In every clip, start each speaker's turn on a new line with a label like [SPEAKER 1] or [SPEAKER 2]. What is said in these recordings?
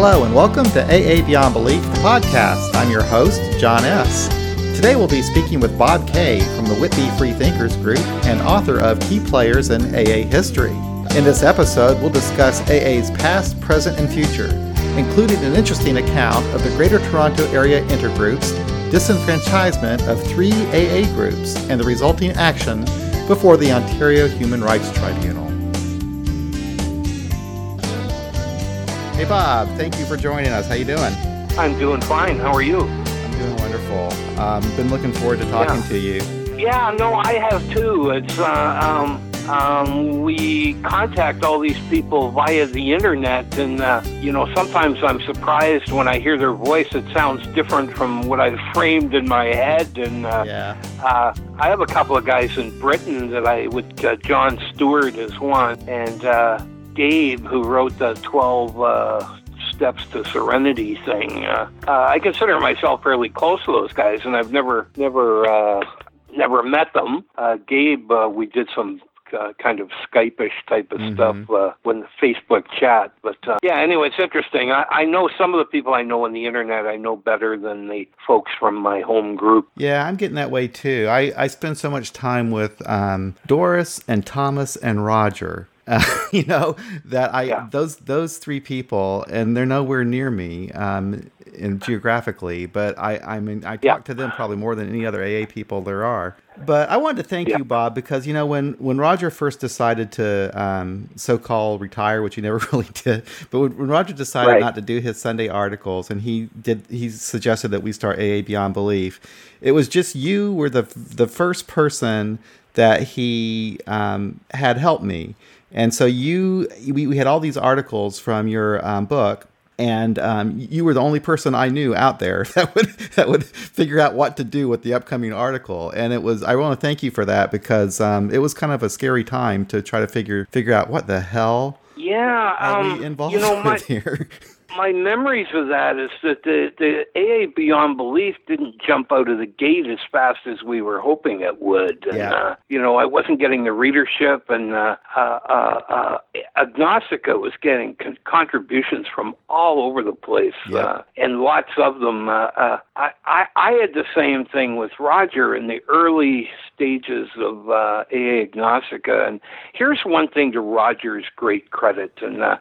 [SPEAKER 1] Hello, and welcome to AA Beyond Belief, the podcast. I'm your host, John S. Today we'll be speaking with Bob Kay from the Whitby Free Thinkers Group and author of Key Players in AA History. In this episode, we'll discuss AA's past, present, and future, including an interesting account of the Greater Toronto Area Intergroup's disenfranchisement of three AA groups and the resulting action before the Ontario Human Rights Tribunal. Hey Bob, thank you for joining us. How you doing?
[SPEAKER 2] I'm doing fine. How are you?
[SPEAKER 1] I'm doing wonderful. Um, been looking forward to talking
[SPEAKER 2] Yeah.
[SPEAKER 1] to you.
[SPEAKER 2] Yeah, no, I have too. It's uh, um, um, we contact all these people via the internet, and uh, you know, sometimes I'm surprised when I hear their voice. It sounds different from what I've framed in my head, and uh,
[SPEAKER 1] Yeah.
[SPEAKER 2] uh, I have a couple of guys in Britain that I with uh, John Stewart is one, and uh, Gabe who wrote the twelve uh, steps to serenity thing. Uh, uh, I consider myself fairly close to those guys, and I've never never uh, never met them. Uh, Gabe, uh, we did some. Uh, kind of Skype-ish type of
[SPEAKER 1] Mhm.
[SPEAKER 2] stuff uh, when the Facebook chat, but uh, yeah. Anyway, it's interesting. I, I know some of the people I know on the internet. I know better than the folks from my home group.
[SPEAKER 1] Yeah, I'm getting that way too. I, I spend so much time with um, Doris and Thomas and Roger. Uh, you know that I
[SPEAKER 2] Yeah.
[SPEAKER 1] those those three people, and they're nowhere near me um, in geographically. But I I mean I talk
[SPEAKER 2] Yeah.
[SPEAKER 1] to them probably more than any other AA people there are. But I wanted to thank
[SPEAKER 2] Yeah.
[SPEAKER 1] you, Bob, because you know when when Roger first decided to um, so-called retire, which he never really did, but when, when Roger decided
[SPEAKER 2] Right.
[SPEAKER 1] not to do his Sunday articles, and he did, he suggested that we start AA Beyond Belief. It was just you were the the first person that he um, had helped me, and so you we, we had all these articles from your um, book and um, you were the only person I knew out there that would that would figure out what to do with the upcoming article. And it was I want to thank you for that because um, it was kind of a scary time to try to figure figure out what the hell
[SPEAKER 2] Yeah,
[SPEAKER 1] are
[SPEAKER 2] um,
[SPEAKER 1] we involved
[SPEAKER 2] you know, my
[SPEAKER 1] here.
[SPEAKER 2] My memories of that is that the the AA Beyond Belief didn't jump out of the gate as fast as we were hoping it would. And,
[SPEAKER 1] Yeah.
[SPEAKER 2] uh, you know, I wasn't getting the readership, and uh, uh, uh, uh, Agnostica was getting con- contributions from all over the place,
[SPEAKER 1] Yeah.
[SPEAKER 2] uh, and lots of them. Uh, uh, I, I I had the same thing with Roger in the early stages of uh, AA Agnostica, and here's one thing to Roger's great credit, and uh,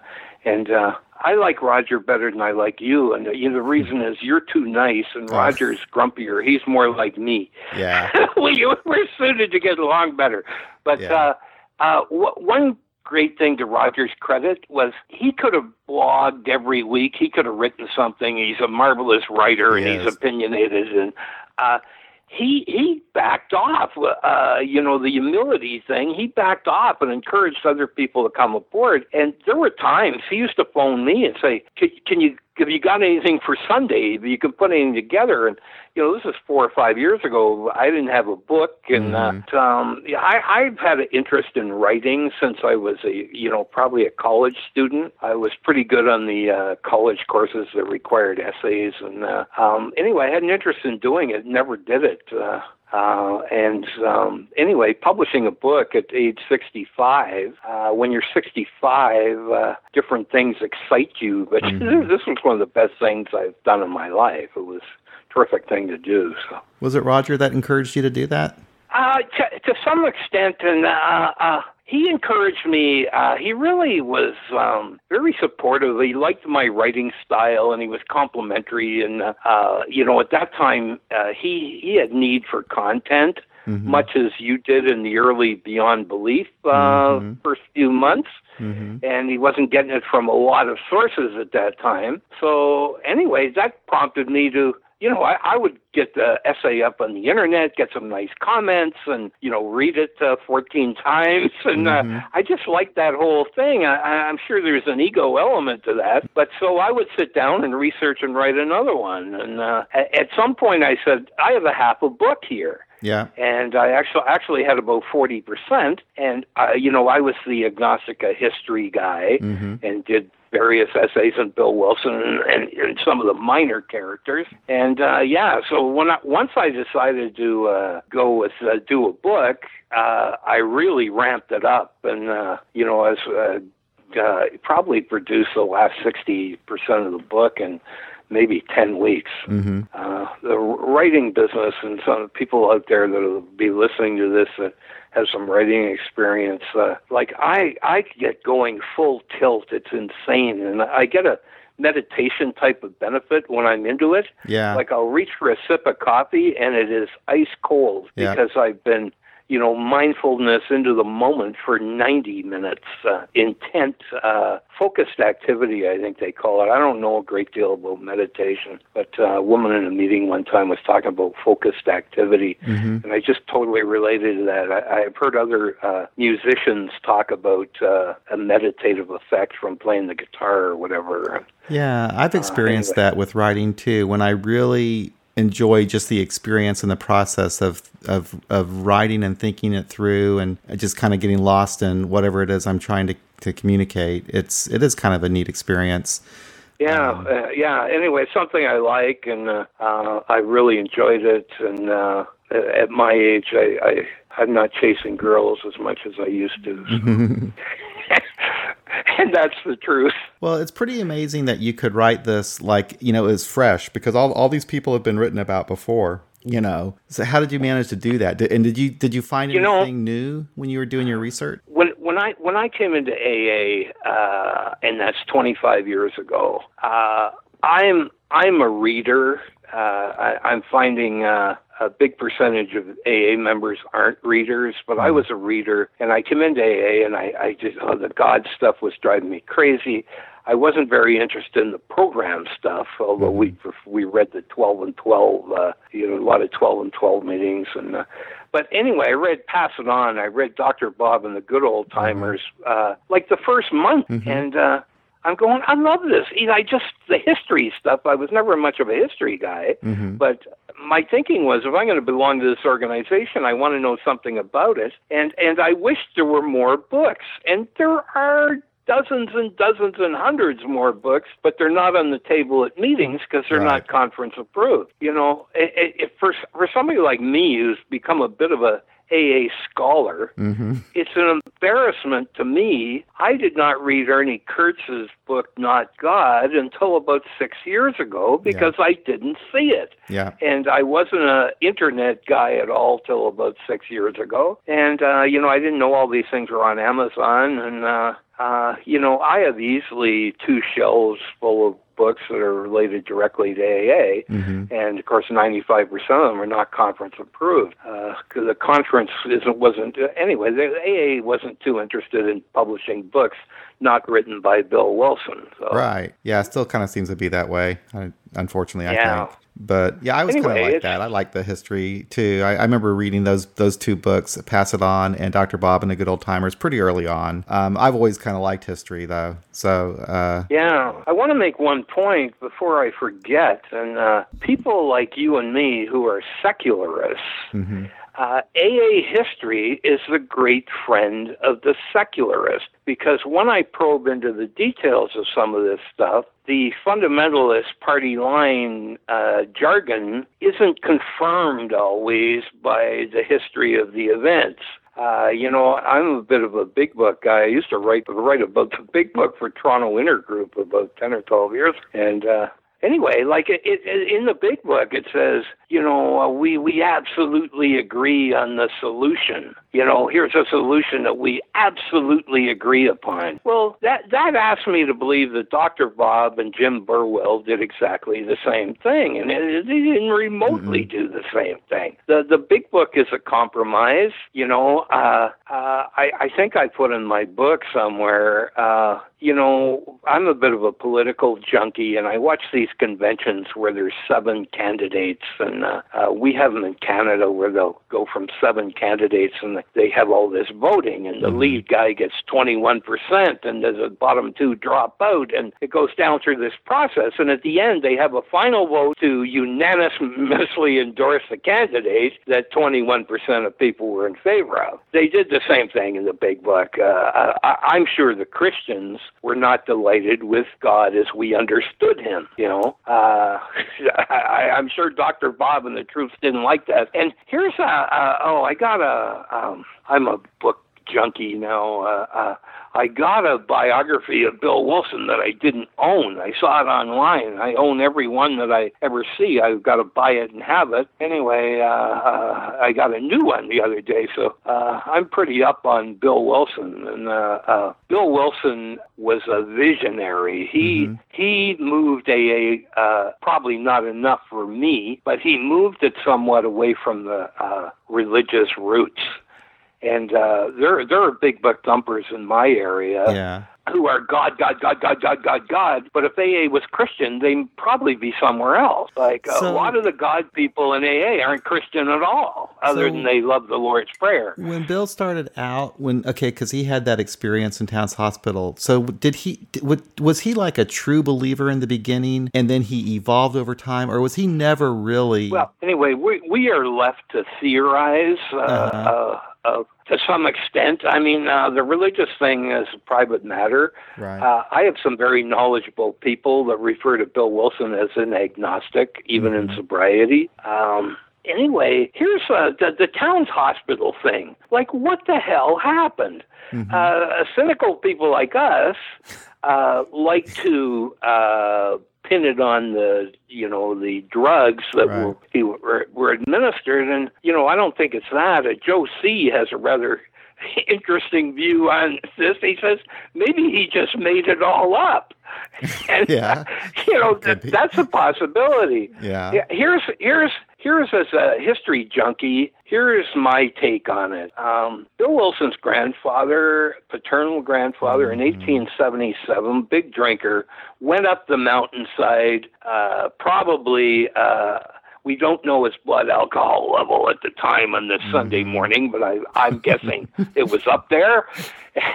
[SPEAKER 2] and uh, I like Roger better than I like you, and uh, you know, the reason is you're too nice, and
[SPEAKER 1] Oh.
[SPEAKER 2] Roger's grumpier. He's more like me.
[SPEAKER 1] yeah,
[SPEAKER 2] we we're suited to get along better. But
[SPEAKER 1] Yeah.
[SPEAKER 2] uh, uh, w- one great thing to Roger's credit was he could have blogged every week. He could have written something. He's a marvelous writer, and
[SPEAKER 1] is.
[SPEAKER 2] he's opinionated, and uh, he he backed off. Uh, you know the humility thing. He backed off and encouraged other people to come aboard. And there were times he used to phone me and say, "Can, can you have you got anything for Sunday? You can put anything together?" And you know this is four or five years ago. I didn't have a book, and
[SPEAKER 1] Mhm.
[SPEAKER 2] uh, um, yeah, I, I've had an interest in writing since I was a you know probably a college student. I was pretty good on the uh, college courses that required essays, and uh, um, anyway, I had an interest in doing it. Never did it. Uh, uh, and um, anyway, publishing a book at age 65, uh, when you're 65, uh, different things excite you. But
[SPEAKER 1] Mhm.
[SPEAKER 2] this was one of the best things I've done in my life. It was a terrific thing to do. So.
[SPEAKER 1] was it Roger that encouraged you to do that?
[SPEAKER 2] Uh, to, to some extent, and uh, uh, he encouraged me. Uh, he really was um, very supportive. He liked my writing style, and he was complimentary. And uh, you know, at that time, uh, he he had need for content,
[SPEAKER 1] Mhm.
[SPEAKER 2] much as you did in the early Beyond Belief uh,
[SPEAKER 1] Mhm.
[SPEAKER 2] first few months
[SPEAKER 1] Mhm.
[SPEAKER 2] and he wasn't getting it from a lot of sources at that time. So, anyway, that prompted me to, you know, I, I would get the essay up on the internet, get some nice comments, and you know, read it uh, 14 times, and
[SPEAKER 1] Mhm.
[SPEAKER 2] uh, I just liked that whole thing. I, I'm sure there's an ego element to that, but so I would sit down and research and write another one. And uh, at, at some point, I said, I have a half a book here
[SPEAKER 1] Yeah.
[SPEAKER 2] and I actually actually had about forty percent. And uh, you know, I was the Agnostica history guy
[SPEAKER 1] Mhm.
[SPEAKER 2] and did various essays on Bill Wilson and, and some of the minor characters. And uh, yeah, so when I, once I decided to uh, go with uh, do a book, uh, I really ramped it up, and uh, you know, as uh, uh, probably produced the last 60% of the book in maybe 10 weeks.
[SPEAKER 1] Mm-hmm.
[SPEAKER 2] Uh, the writing business, and some people out there that will be listening to this that have some writing experience, uh, like I, I get going full tilt. It's insane. And I get a meditation type of benefit when I'm into it.
[SPEAKER 1] Yeah.
[SPEAKER 2] Like I'll reach for a sip of coffee and it is ice cold
[SPEAKER 1] Yeah.
[SPEAKER 2] because I've been, you know, mindfulness into the moment for 90 minutes. Uh, intent, uh, focused activity, I think they call it. I don't know a great deal about meditation, but uh, a woman in a meeting one time was talking about focused activity,
[SPEAKER 1] Mm-hmm.
[SPEAKER 2] and I just totally related to that. I, I've heard other uh, musicians talk about uh, a meditative effect from playing the guitar or whatever.
[SPEAKER 1] Yeah, I've experienced
[SPEAKER 2] anyway.
[SPEAKER 1] that with writing too. When I really enjoy just the experience and the process of of of writing and thinking it through, and just kind of getting lost in whatever it is I'm trying to to communicate. It's it is kind of a neat experience.
[SPEAKER 2] Yeah,
[SPEAKER 1] Um,
[SPEAKER 2] uh, yeah. Anyway, something I like, and uh, uh, I really enjoyed it. And uh, at my age, I, I I'm not chasing girls as much as I used to. so. and that's the truth.
[SPEAKER 1] Well, it's pretty amazing that you could write this like, you know, was fresh because all, all these people have been written about before, you know. So how did you manage to do that? Did, and did you did you find
[SPEAKER 2] You know-
[SPEAKER 1] anything new when you were doing your research?
[SPEAKER 2] When when I when I came into AA, uh, and that's 25 years ago, uh, I'm I'm a reader. Uh, I, I'm finding uh, a big percentage of AA members aren't readers, but I was a reader, and I came into AA, and I, I just oh, the God stuff was driving me crazy. I wasn't very interested in the program stuff, although we we read the 12 and 12, uh, you know, a lot of 12 and 12 meetings, and uh, but anyway, I read Pass It On. I read Dr. Bob and the Good Old Timers, uh, like the first month, and uh, I'm going, I love this. You know, I just the history stuff. I was never much of a history guy,
[SPEAKER 1] Mm-hmm.
[SPEAKER 2] but my thinking was, if I'm going to belong to this organization, I want to know something about it, and and I wish there were more books, and there are dozens and dozens and hundreds more books, but they're not on the table at meetings because they're
[SPEAKER 1] Right.
[SPEAKER 2] not conference approved. You know, i- i- if for for somebody like me who's become a bit of a AA scholar,
[SPEAKER 1] Mm-hmm.
[SPEAKER 2] it's an embarrassment to me. I did not read Ernie Kurtz's book, Not God, until about six years ago because I didn't see it.
[SPEAKER 1] Yeah.
[SPEAKER 2] And I wasn't an internet guy at all till about six years ago. And uh, you know, I didn't know all these things were on Amazon. And uh, uh, you know, I have easily two shelves full of books that are related directly to AA.
[SPEAKER 1] Mm-hmm.
[SPEAKER 2] And of course, 95% of them are not conference approved because the conference isn't wasn't anyway. The AA wasn't too interested in publishing books not written by Bill Wilson. So.
[SPEAKER 1] Right. Yeah, it still kind of seems to be that way, uh, unfortunately, I
[SPEAKER 2] Yeah.
[SPEAKER 1] think. But yeah, I was kind of like that. I like the history too. I, I remember reading those those two books, Pass It On and Dr. Bob and the Good Old Timers, pretty early on. Um, I've always kind of liked history though. So uh,
[SPEAKER 2] Yeah, I want to make one point before I forget. And uh, people like you and me who are secularists,
[SPEAKER 1] mhm.
[SPEAKER 2] Uh, AA history is the great friend of the secularist because when I probe into the details of some of this stuff, the fundamentalist party line uh, jargon isn't confirmed always by the history of the events. Uh, you know, I'm a bit of a big book guy. I used to write write about the big book for Toronto Intergroup about ten or twelve years, and uh, anyway, like it, it, in the big book, it says, you know, uh, we we absolutely agree on the solution. You know, here's a solution that we absolutely agree upon. Well, that that asks me to believe that Dr. Bob and Jim Burwell did exactly the same thing, and it, they didn't remotely do the same thing. The the big book is a compromise. You know, uh, uh, I I think I put in my book somewhere. Uh, you know, I'm a bit of a political junkie, and I watch these conventions where there's seven candidates, and uh, uh, we have them in Canada where they'll go from seven candidates, and they have all this voting, and the lead guy gets 21%, and the bottom two drop out, and it goes down through this process, and at the end they have a final vote to unanimously endorse the candidate that 21% of people were in favor of. They did the same thing in the big book. Uh, I, I'm sure the Christians were not delighted with God as we understood him. You know, uh, I, I'm sure Dr. Bob and the Troops didn't like that. And here's a, uh, oh, I got a, um, I'm a book junkie now. Uh, uh, I got a biography of Bill Wilson that I didn't own. I saw it online. I own every one that I ever see. I've got to buy it and have it. Anyway, uh, uh, I got a new one the other day, so uh, I'm pretty up on Bill Wilson. And uh, uh, Bill Wilson was a visionary. He mm-hmm. he moved AA uh, probably not enough for me, but he moved it somewhat away from the uh, religious roots and uh, there there are big book thumpers in my area.
[SPEAKER 1] Yeah.
[SPEAKER 2] Who are God, God, God, God, God, God, God. But if AA was Christian, they'd probably be somewhere else. Like so, a lot of the God people in AA aren't Christian at all, other so than they love the Lord's Prayer.
[SPEAKER 1] When Bill started out, when okay, because he had that experience in Towns Hospital. So did he? Was he like a true believer in the beginning, and then he evolved over time, or was he never really?
[SPEAKER 2] Well, anyway, we we are left to theorize. Uh, uh-huh. uh, uh, to some extent. I mean, uh, the religious thing is a private matter.
[SPEAKER 1] Right. Uh,
[SPEAKER 2] I have some very knowledgeable people that refer to Bill Wilson as an agnostic, even mm-hmm. in sobriety. Um, anyway, here's uh, the, the Towns Hospital thing. Like, what the hell happened? Mm-hmm. Uh, cynical people like us uh, like to it on the you know the drugs that right. were, were were administered, and you know I don't think it's that. Uh, Joe C has a rather interesting view on this. He says maybe he just made it all up.
[SPEAKER 1] And yeah.
[SPEAKER 2] you know that, that's a possibility.
[SPEAKER 1] Yeah.
[SPEAKER 2] Here's here's here's as a history junkie. Here's my take on it. Um, Bill Wilson's grandfather, paternal grandfather, mm-hmm. in 1877, big drinker, went up the mountainside, uh, probably. Uh, we don't know his blood alcohol level at the time on this mm-hmm. Sunday morning, but I, I'm guessing it was up there.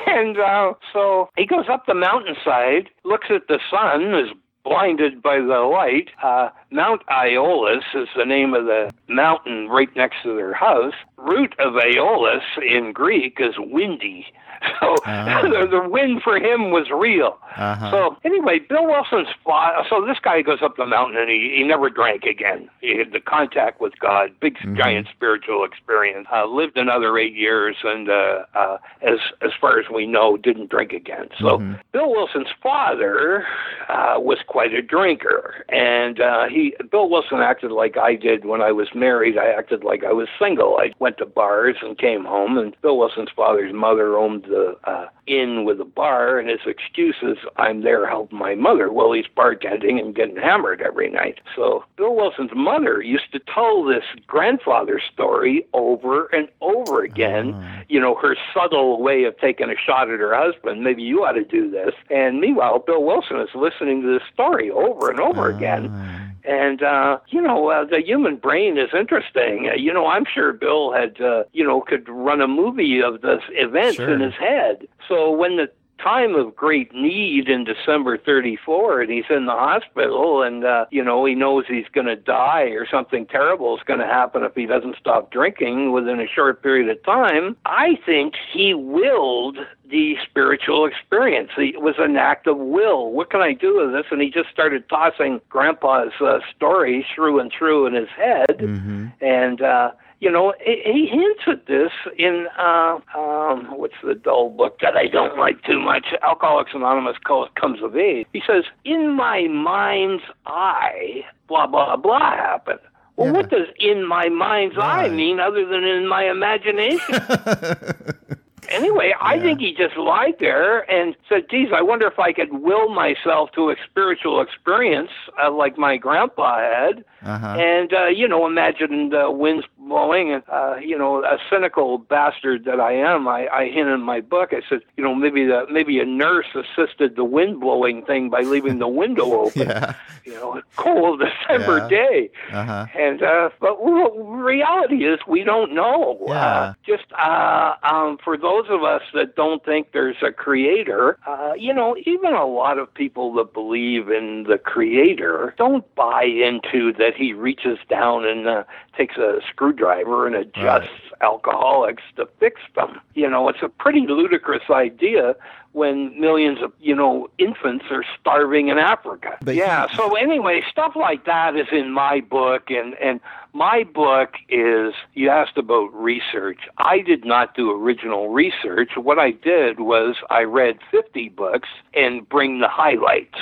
[SPEAKER 2] And uh, so he goes up the mountainside, looks at the sun, is blinded by the light. Uh, Mount Aeolus is the name of the mountain right next to their house. Root of Aeolus in Greek is windy. So uh-huh. the, the wind for him was real.
[SPEAKER 1] Uh-huh.
[SPEAKER 2] So anyway, Bill Wilson's father. So this guy goes up the mountain and he, he never drank again. He had the contact with God, big mm-hmm. giant spiritual experience. Uh, lived another eight years, and uh, uh, as as far as we know, didn't drink again. So mm-hmm. Bill Wilson's father uh, was quite a drinker, and uh, he Bill Wilson acted like I did when I was married. I acted like I was single. I went to bars and came home, and Bill Wilson's father's mother owned the uh, inn with a bar, and his excuse is, I'm there helping my mother. Well, he's bartending and getting hammered every night. So Bill Wilson's mother used to tell this grandfather story over and over again. Oh. You know, her subtle way of taking a shot at her husband. Maybe you ought to do this. And meanwhile, Bill Wilson is listening to this story over and over oh. again. And uh, you know, uh, the human brain is interesting. Uh, you know, I'm sure Bill had, uh, you know, could run a movie of this event sure. in his head. So when the time of great need in December 34 and he's in the hospital and uh, you know he knows he's going to die or something terrible is going to happen if he doesn't stop drinking within a short period of time I think he willed the spiritual experience it was an act of will what can I do with this and he just started tossing grandpa's uh, story through and through in his head
[SPEAKER 1] mm-hmm.
[SPEAKER 2] and uh you know, he hints at this in uh, um, what's the dull book that I don't like too much? Alcoholics Anonymous comes of age. He says, "In my mind's eye, blah blah blah happened." Well, yeah. what does "in my mind's right. eye" mean, other than in my imagination? anyway, yeah. I think he just lied there and said, geez, I wonder if I could will myself to a spiritual experience uh, like my grandpa had.
[SPEAKER 1] Uh-huh.
[SPEAKER 2] And, uh, you know, imagine the winds blowing. And, uh, you know, a cynical bastard that I am, I, I hint in my book, I said, you know, maybe the, maybe a nurse assisted the wind blowing thing by leaving the window open.
[SPEAKER 1] yeah.
[SPEAKER 2] You know, a cold December yeah. day.
[SPEAKER 1] Uh-huh.
[SPEAKER 2] And, uh, but well, reality is we don't know.
[SPEAKER 1] Yeah.
[SPEAKER 2] Uh, just uh, um, for those of us that don't think there's a creator, uh, you know, even a lot of people that believe in the creator don't buy into that he reaches down and uh, takes a screwdriver and adjusts. Alcoholics to fix them. You know, it's a pretty ludicrous idea when millions of you know infants are starving in Africa. But yeah. So anyway, stuff like that is in my book, and and my book is you asked about research. I did not do original research. What I did was I read 50 books and bring the highlights.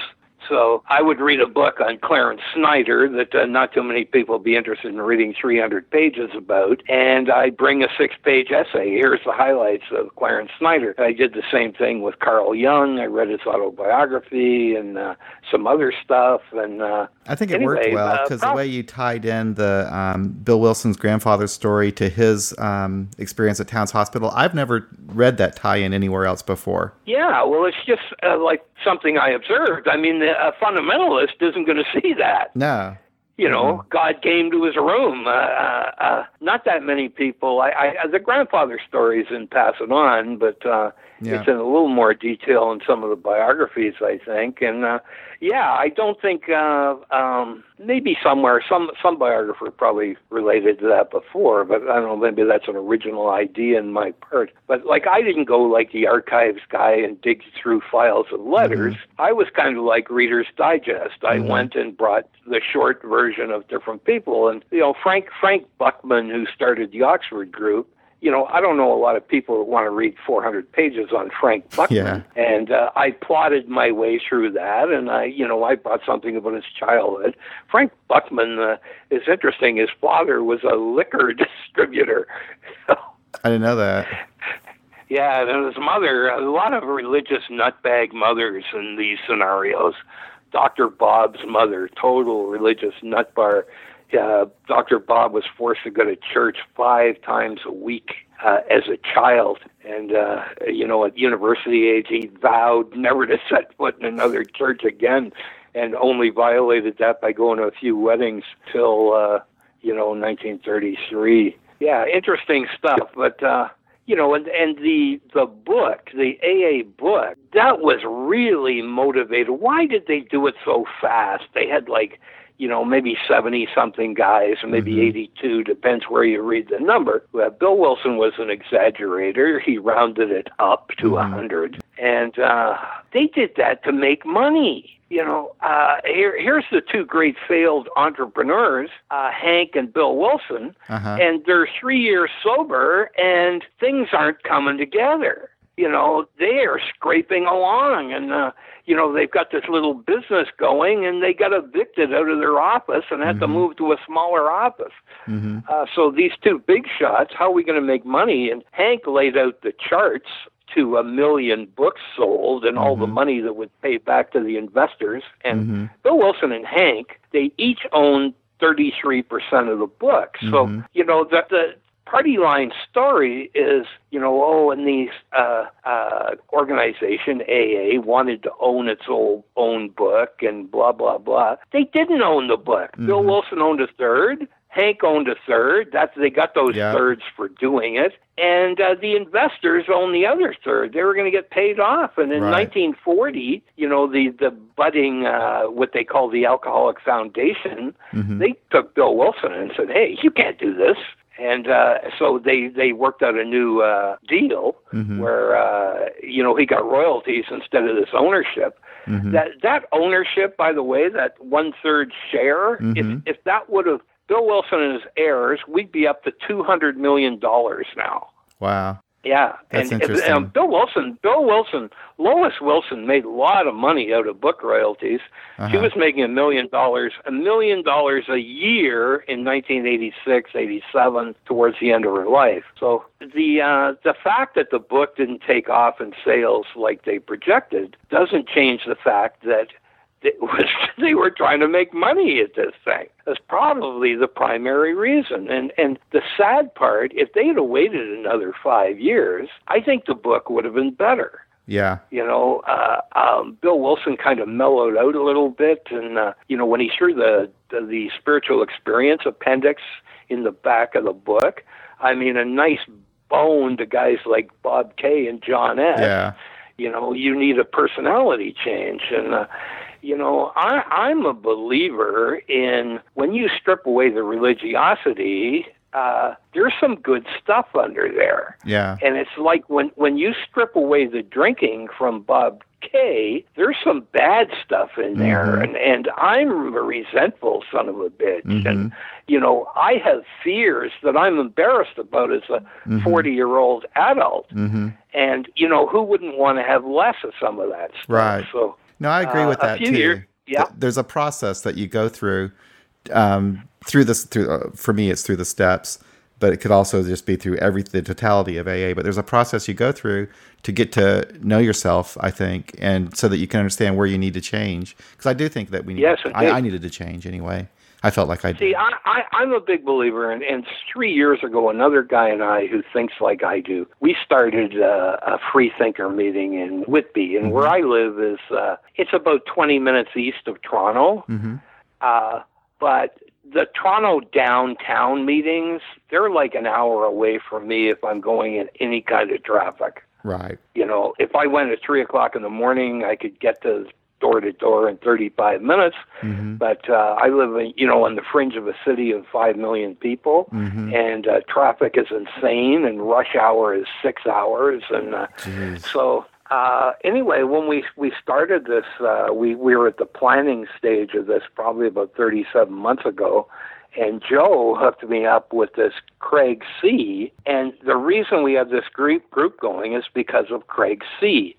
[SPEAKER 2] So I would read a book on Clarence Snyder that uh, not too many people would be interested in reading 300 pages about, and I'd bring a six-page essay. Here's the highlights of Clarence Snyder. I did the same thing with Carl Jung. I read his autobiography and uh, some other stuff, and uh,
[SPEAKER 1] I think it worked well because uh, the way you tied in the um, Bill Wilson's grandfather's story to his um, experience at Towns Hospital. I've never read that tie-in anywhere else before.
[SPEAKER 2] Yeah, well, it's just uh, like something I observed. I mean, a fundamentalist isn't going to see that.
[SPEAKER 1] No.
[SPEAKER 2] You know, mm-hmm. God came to his room. Uh, uh, uh, not that many people. I, I the grandfather stories in Pass It On, but uh, yeah. it's in a little more detail in some of the biographies, I think. And uh, yeah, I don't think uh, um, maybe somewhere some some biographer probably related to that before, but I don't know. Maybe that's an original idea in my part. But like, I didn't go like the archives guy and dig through files of letters. Mm-hmm. I was kind of like Reader's Digest. I mm-hmm. went and brought the short version of different people, and you know, Frank Frank Buchman, who started the Oxford Group you know, I don't know a lot of people that want to read 400 pages on Frank Buchman. Yeah. And uh, I plotted my way through that, and I, you know, I bought something about his childhood. Frank Buchman uh, is interesting. His father was a liquor distributor.
[SPEAKER 1] I didn't know that.
[SPEAKER 2] Yeah, and his mother, a lot of religious nutbag mothers in these scenarios. Dr. Bob's mother, total religious nutbar uh, Dr. Bob was forced to go to church five times a week uh, as a child. And, uh, you know, at university age, he vowed never to set foot in another church again and only violated that by going to a few weddings till, uh, you know, 1933. Yeah, interesting stuff. But, uh, you know, and and the the book, the AA book, that was really motivated. Why did they do it so fast? They had like you know, maybe 70 something guys, or maybe mm-hmm. 82, depends where you read the number. Uh, Bill Wilson was an exaggerator. He rounded it up to a mm-hmm. 100. And uh, they did that to make money. You know, uh, here, here's the two great failed entrepreneurs, uh, Hank and Bill Wilson, uh-huh. and they're three years sober, and things aren't coming together you know, they are scraping along and, uh, you know, they've got this little business going and they got evicted out of their office and had mm-hmm. to move to a smaller office. Mm-hmm. Uh, so these two big shots, how are we going to make money? And Hank laid out the charts to a million books sold and mm-hmm. all the mm-hmm. money that would pay back to the investors. And mm-hmm. Bill Wilson and Hank, they each owned 33% of the book. So, mm-hmm. you know, the, the party line story is, you know, oh, and the uh, uh, organization AA wanted to own its own, own book and blah blah blah. They didn't own the book. Mm-hmm. Bill Wilson owned a third. Hank owned a third. That's they got those yeah. thirds for doing it, and uh, the investors owned the other third. They were going to get paid off. And in right. 1940, you know, the the budding uh, what they call the Alcoholic Foundation, mm-hmm. they took Bill Wilson and said, "Hey, you can't do this and uh, so they they worked out a new uh, deal mm-hmm. where uh, you know he got royalties instead of this ownership. Mm-hmm. That that ownership, by the way, that one third share, mm-hmm. if if that would have Bill Wilson and his heirs, we'd be up to two hundred million dollars now.
[SPEAKER 1] Wow.
[SPEAKER 2] Yeah,
[SPEAKER 1] That's
[SPEAKER 2] and,
[SPEAKER 1] interesting.
[SPEAKER 2] and Bill Wilson, Bill Wilson, Lois Wilson made a lot of money out of book royalties. Uh-huh. She was making a million dollars, a million dollars a year in 1986, 87, towards the end of her life. So the uh, the fact that the book didn't take off in sales like they projected doesn't change the fact that it was they were trying to make money at this thing. That's probably the primary reason. And and the sad part, if they had waited another five years, I think the book would have been better.
[SPEAKER 1] Yeah.
[SPEAKER 2] You know, uh, um, Bill Wilson kind of mellowed out a little bit, and uh, you know when he threw the, the the spiritual experience appendix in the back of the book, I mean a nice bone to guys like Bob Kay and John S.
[SPEAKER 1] Yeah.
[SPEAKER 2] You know, you need a personality change, and uh, you know, I, I'm a believer in when you strip away the religiosity, uh, there's some good stuff under there.
[SPEAKER 1] Yeah.
[SPEAKER 2] And it's like when when you strip away the drinking from Bob Kay, there's some bad stuff in there,
[SPEAKER 1] Mhm.
[SPEAKER 2] and and I'm a resentful son of a bitch,
[SPEAKER 1] Mhm.
[SPEAKER 2] and you know I have fears that I'm embarrassed about as a
[SPEAKER 1] Mhm.
[SPEAKER 2] 40 year old adult,
[SPEAKER 1] Mm-hmm.
[SPEAKER 2] and you know who wouldn't want to have less of some of that stuff?
[SPEAKER 1] Right.
[SPEAKER 2] So
[SPEAKER 1] No, I agree
[SPEAKER 2] Uh,
[SPEAKER 1] with that too.
[SPEAKER 2] years- yeah.
[SPEAKER 1] There's a process that you go through um, through this. Through uh, for me, it's through the steps, but it could also just be through every the totality of AA. But there's a process you go through to get to know yourself. I think, and so that you can understand where you need to change. Because I do think that we need.
[SPEAKER 2] Yes,
[SPEAKER 1] I. I needed to change anyway. I felt like I did.
[SPEAKER 2] See, I, I, I'm a big believer, and, and three years ago, another guy and I who thinks like I do, we started uh, a free thinker meeting in Whitby, and where I live is uh, it's about 20 minutes east of Toronto.
[SPEAKER 1] hmm
[SPEAKER 2] Uh, but the Toronto downtown meetings, they're like an hour away from me if I'm going in any kind of traffic.
[SPEAKER 1] Right.
[SPEAKER 2] You know, if I went at three o'clock in the morning, I could get to door to door in 35 minutes.
[SPEAKER 1] hmm
[SPEAKER 2] But uh, I live, in, you know, on the fringe of a city of five million people,
[SPEAKER 1] hmm
[SPEAKER 2] and uh, traffic is insane, and rush hour is six hours, and uh, so uh, anyway, when we we started this, uh, we we were at the planning stage of this probably about 37 months ago, and Joe hooked me up with this Craig C. And the reason we have this group group going is because of Craig C.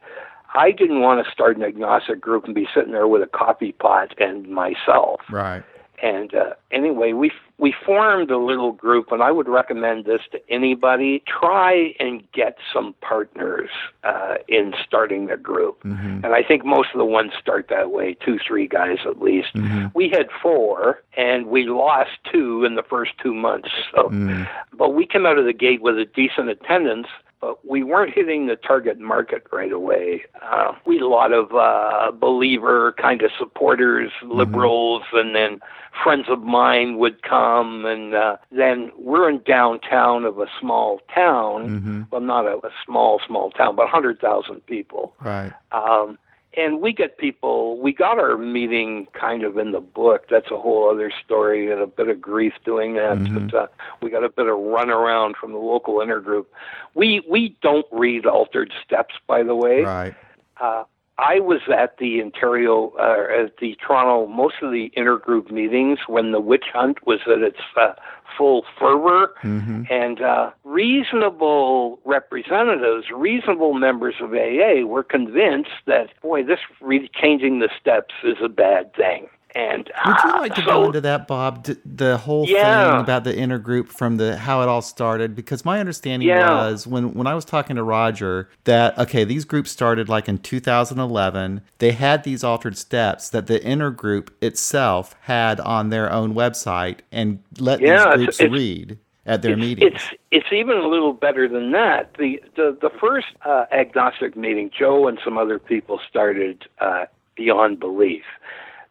[SPEAKER 2] I didn't want to start an agnostic group and be sitting there with a coffee pot and myself.
[SPEAKER 1] Right.
[SPEAKER 2] And uh, anyway, we we formed a little group, and I would recommend this to anybody. Try and get some partners uh, in starting the group.
[SPEAKER 1] hmm
[SPEAKER 2] And I think most of the ones start that way, two, three guys at least.
[SPEAKER 1] hmm
[SPEAKER 2] We had four, and we lost two in the first two months. So,
[SPEAKER 1] mm
[SPEAKER 2] but we came out of the gate with a decent attendance. But we weren't hitting the target market right away. Uh, we had a lot of uh, believer kind of supporters, liberals, and then friends of mine would come. And uh, then we're in downtown of a small town.
[SPEAKER 1] hmm
[SPEAKER 2] Well, not a, a small, small town, but 100,000 people.
[SPEAKER 1] Right.
[SPEAKER 2] Um, and we get people, we got our meeting kind of in the book. That's a whole other story and a bit of grief doing that.
[SPEAKER 1] Mhm.
[SPEAKER 2] But uh, we got a bit of runaround from the local intergroup. We, we don't read Altered Steps, by the way.
[SPEAKER 1] Right.
[SPEAKER 2] Uh, I was at the Ontario, uh, at the Toronto, most of the intergroup meetings when the witch hunt was at its uh, full fervor
[SPEAKER 1] hmm
[SPEAKER 2] and uh, reasonable representatives, reasonable members of AA were convinced that, boy, this re- changing the steps is a bad thing. And
[SPEAKER 1] Would you
[SPEAKER 2] uh,
[SPEAKER 1] like to
[SPEAKER 2] so,
[SPEAKER 1] go into that, Bob? D- the whole
[SPEAKER 2] Yeah.
[SPEAKER 1] thing about the intergroup from the how it all started? Because my understanding
[SPEAKER 2] Yeah.
[SPEAKER 1] was when when I was talking to Roger that okay, these groups started like in 2011. They had these altered steps that the intergroup itself had on their own website and let
[SPEAKER 2] Yeah,
[SPEAKER 1] these
[SPEAKER 2] it's-
[SPEAKER 1] groups
[SPEAKER 2] it's-
[SPEAKER 1] read at their
[SPEAKER 2] it's,
[SPEAKER 1] meetings.
[SPEAKER 2] It's it's even a little better than that. The the the first uh, agnostic meeting, Joe and some other people started uh, Beyond Belief.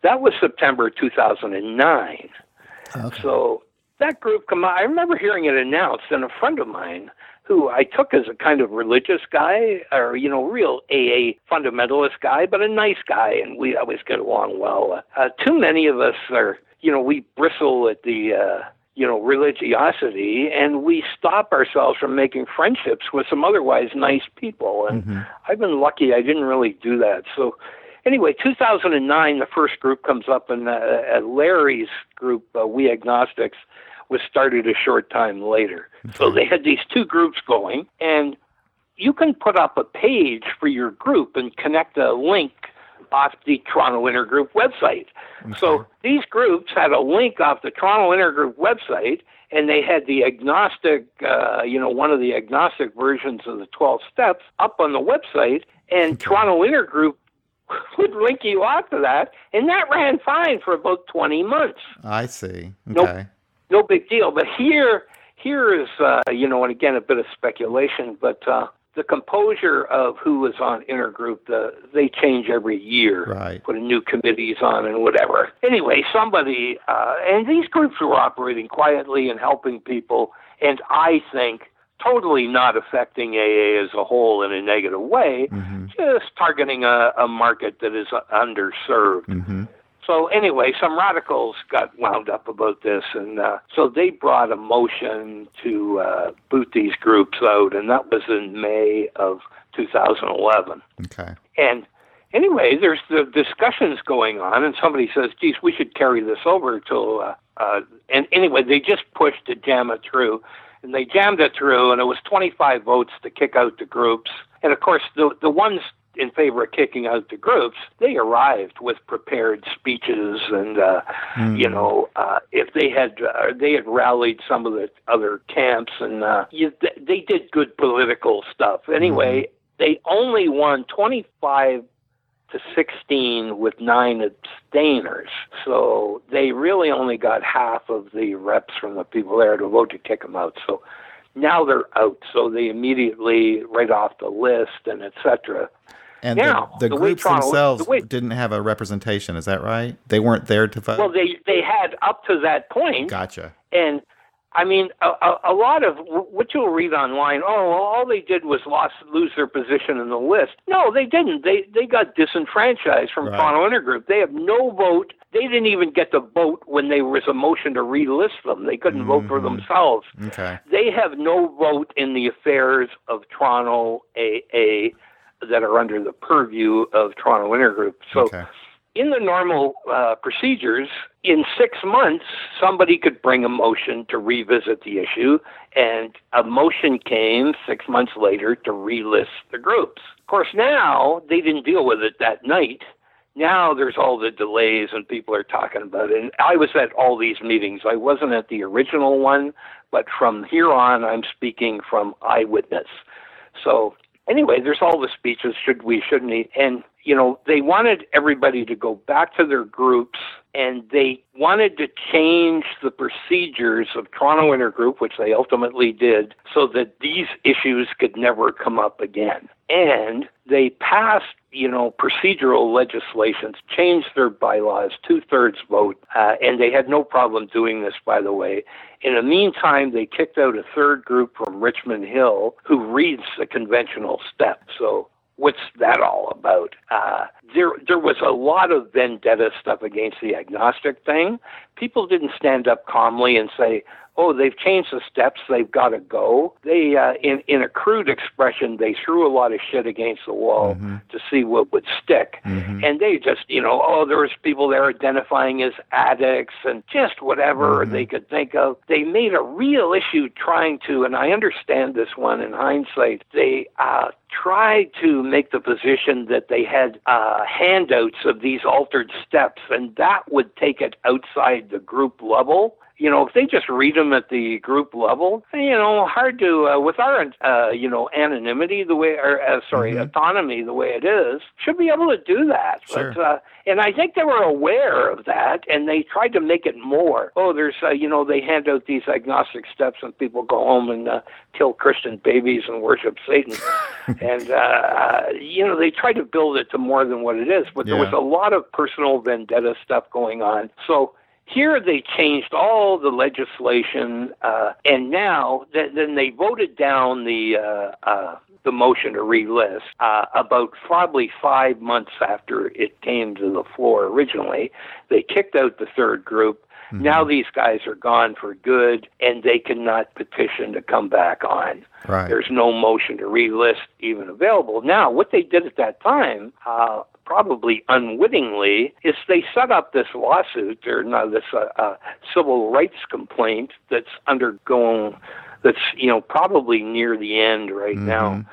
[SPEAKER 2] That was September 2009.
[SPEAKER 1] okay.
[SPEAKER 2] So that group come out. I remember hearing it announced, and a friend of mine who I took as a kind of religious guy, or you know, real AA fundamentalist guy, but a nice guy, and we always get along well. Uh, too many of us are, you know, we bristle at the. Uh, you know, religiosity, and we stop ourselves from making friendships with some otherwise nice people. And
[SPEAKER 1] Mhm.
[SPEAKER 2] I've been lucky; I didn't really do that. So, anyway, 2009, the first group comes up, and uh, Larry's group, uh, We Agnostics, was started a short time later. So they had these two groups going, and you can put up a page for your group and connect a link off the Toronto Intergroup website. So these groups had a link off the Toronto Intergroup website, and they had the agnostic, uh, you know, one of the agnostic versions of the 12 steps up on the website, and Toronto Intergroup would link you off to that, and that ran fine for about 20 months
[SPEAKER 1] I see. Okay.
[SPEAKER 2] no big deal. But here, here is, uh, you know, and again, a bit of speculation, but uh, the composure of who is on intergroup, the, they change every year.
[SPEAKER 1] Right.
[SPEAKER 2] Putting new committees on and whatever. Anyway, somebody, uh, and these groups were operating quietly and helping people, and I think totally not affecting AA as a whole in a negative way,
[SPEAKER 1] hmm
[SPEAKER 2] just targeting a, a market that is underserved.
[SPEAKER 1] hmm
[SPEAKER 2] So so anyway, some radicals got wound up about this, and uh, so they brought a motion to uh, boot these groups out, and that was in May of 2011.
[SPEAKER 1] Okay.
[SPEAKER 2] And anyway, there's the discussions going on, and somebody says, "Geez, we should carry this over till." Uh, uh, and anyway, they just pushed to jam it through, and they jammed it through, and it was 25 votes to kick out the groups. And of course, the the ones in favor of kicking out the groups, they arrived with prepared speeches, and uh, mm. you know, uh, if they had uh, they had rallied some of the other camps, and uh, you, they did good political stuff. Anyway, mm. they only won 25 to 16 with nine abstainers. So they really only got half of the reps from the people there to vote to kick them out. So now they're out. So they immediately write off the list and etc.
[SPEAKER 1] And now, the, the, the groups Toronto, themselves the way, didn't have a representation. Is that right? They weren't there to vote.
[SPEAKER 2] Well, they they had up to that point.
[SPEAKER 1] Gotcha.
[SPEAKER 2] And I mean, a, a, a lot of what you'll read online. Oh, well, all they did was lost lose their position in the list. No, they didn't. They they got disenfranchised from right. Toronto Intergroup. They have no vote. They didn't even get to vote when there was a motion to relist them. They couldn't mm-hmm. vote for mm-hmm. themselves.
[SPEAKER 1] Okay.
[SPEAKER 2] They have no vote in the affairs of Toronto AA that are under the purview of Toronto Intergroup. So. Okay in the normal uh, procedures, in six months, somebody could bring a motion to revisit the issue, and a motion came six months later to relist the groups. Of course, now they didn't deal with it that night. Now there's all the delays, and people are talking about it. And I was at all these meetings. I wasn't at the original one, but from here on, I'm speaking from eyewitness. So anyway, there's all the speeches. Should we? Shouldn't we? And you know, they wanted everybody to go back to their groups and they wanted to change the procedures of Toronto Intergroup, which they ultimately did, so that these issues could never come up again. And they passed, you know, procedural legislations, changed their bylaws, two thirds vote, uh, and they had no problem doing this, by the way. In the meantime, they kicked out a third group from Richmond Hill who reads the conventional step. So what's that all about? Uh, there, there was a lot of vendetta stuff against the agnostic thing. People didn't stand up calmly and say, "Oh, they've changed the steps; they've got to go." They, uh, in in a crude expression, they threw a lot of shit against the wall mm-hmm. to see what would stick, mm-hmm. and they just, you know, oh, there was people there identifying as addicts and just whatever mm-hmm. they could think of. They made a real issue trying to, and I understand this one in hindsight. They uh, tried to make the position that they had uh, handouts of these altered steps, and that would take it outside the group level you know, if they just read them at the group level, you know, hard to uh, with our uh, you know anonymity the way, or uh, sorry, mm-hmm. autonomy the way it is, should be able to do that.
[SPEAKER 1] Sure.
[SPEAKER 2] But uh, and I think they were aware of that, and they tried to make it more. Oh, there's uh, you know they hand out these agnostic steps, and people go home and uh, kill Christian babies and worship Satan, and uh, you know they tried to build it to more than what it is. But yeah. there was a lot of personal vendetta stuff going on. So here they changed all the legislation, uh, and now th- then they voted down the uh, uh, the motion to relist uh, about probably five months after it came to the floor originally. They kicked out the third group. Mm-hmm. Now these guys are gone for good, and they cannot petition to come back on.
[SPEAKER 1] Right.
[SPEAKER 2] There's no motion to relist even available. Now, what they did at that time, uh, probably unwittingly, is they set up this lawsuit or no, this uh, uh, civil rights complaint that's undergoing, that's you know probably near the end right mm-hmm. now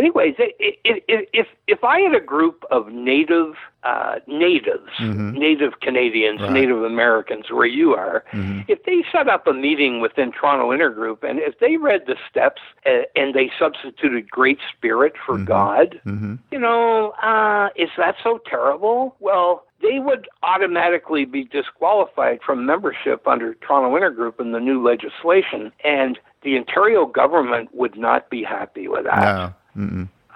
[SPEAKER 2] anyways, if if if I had a group of native uh, natives, mm-hmm. native Canadians, right. Native Americans, where you are, mm-hmm. if they set up a meeting within Toronto Intergroup, and if they read the steps uh, and they substituted Great Spirit for mm-hmm. God,
[SPEAKER 1] mm-hmm.
[SPEAKER 2] you know, uh, is that so terrible? Well, they would automatically be disqualified from membership under Toronto Intergroup in the new legislation, and the Ontario government would not be happy with that.
[SPEAKER 1] No.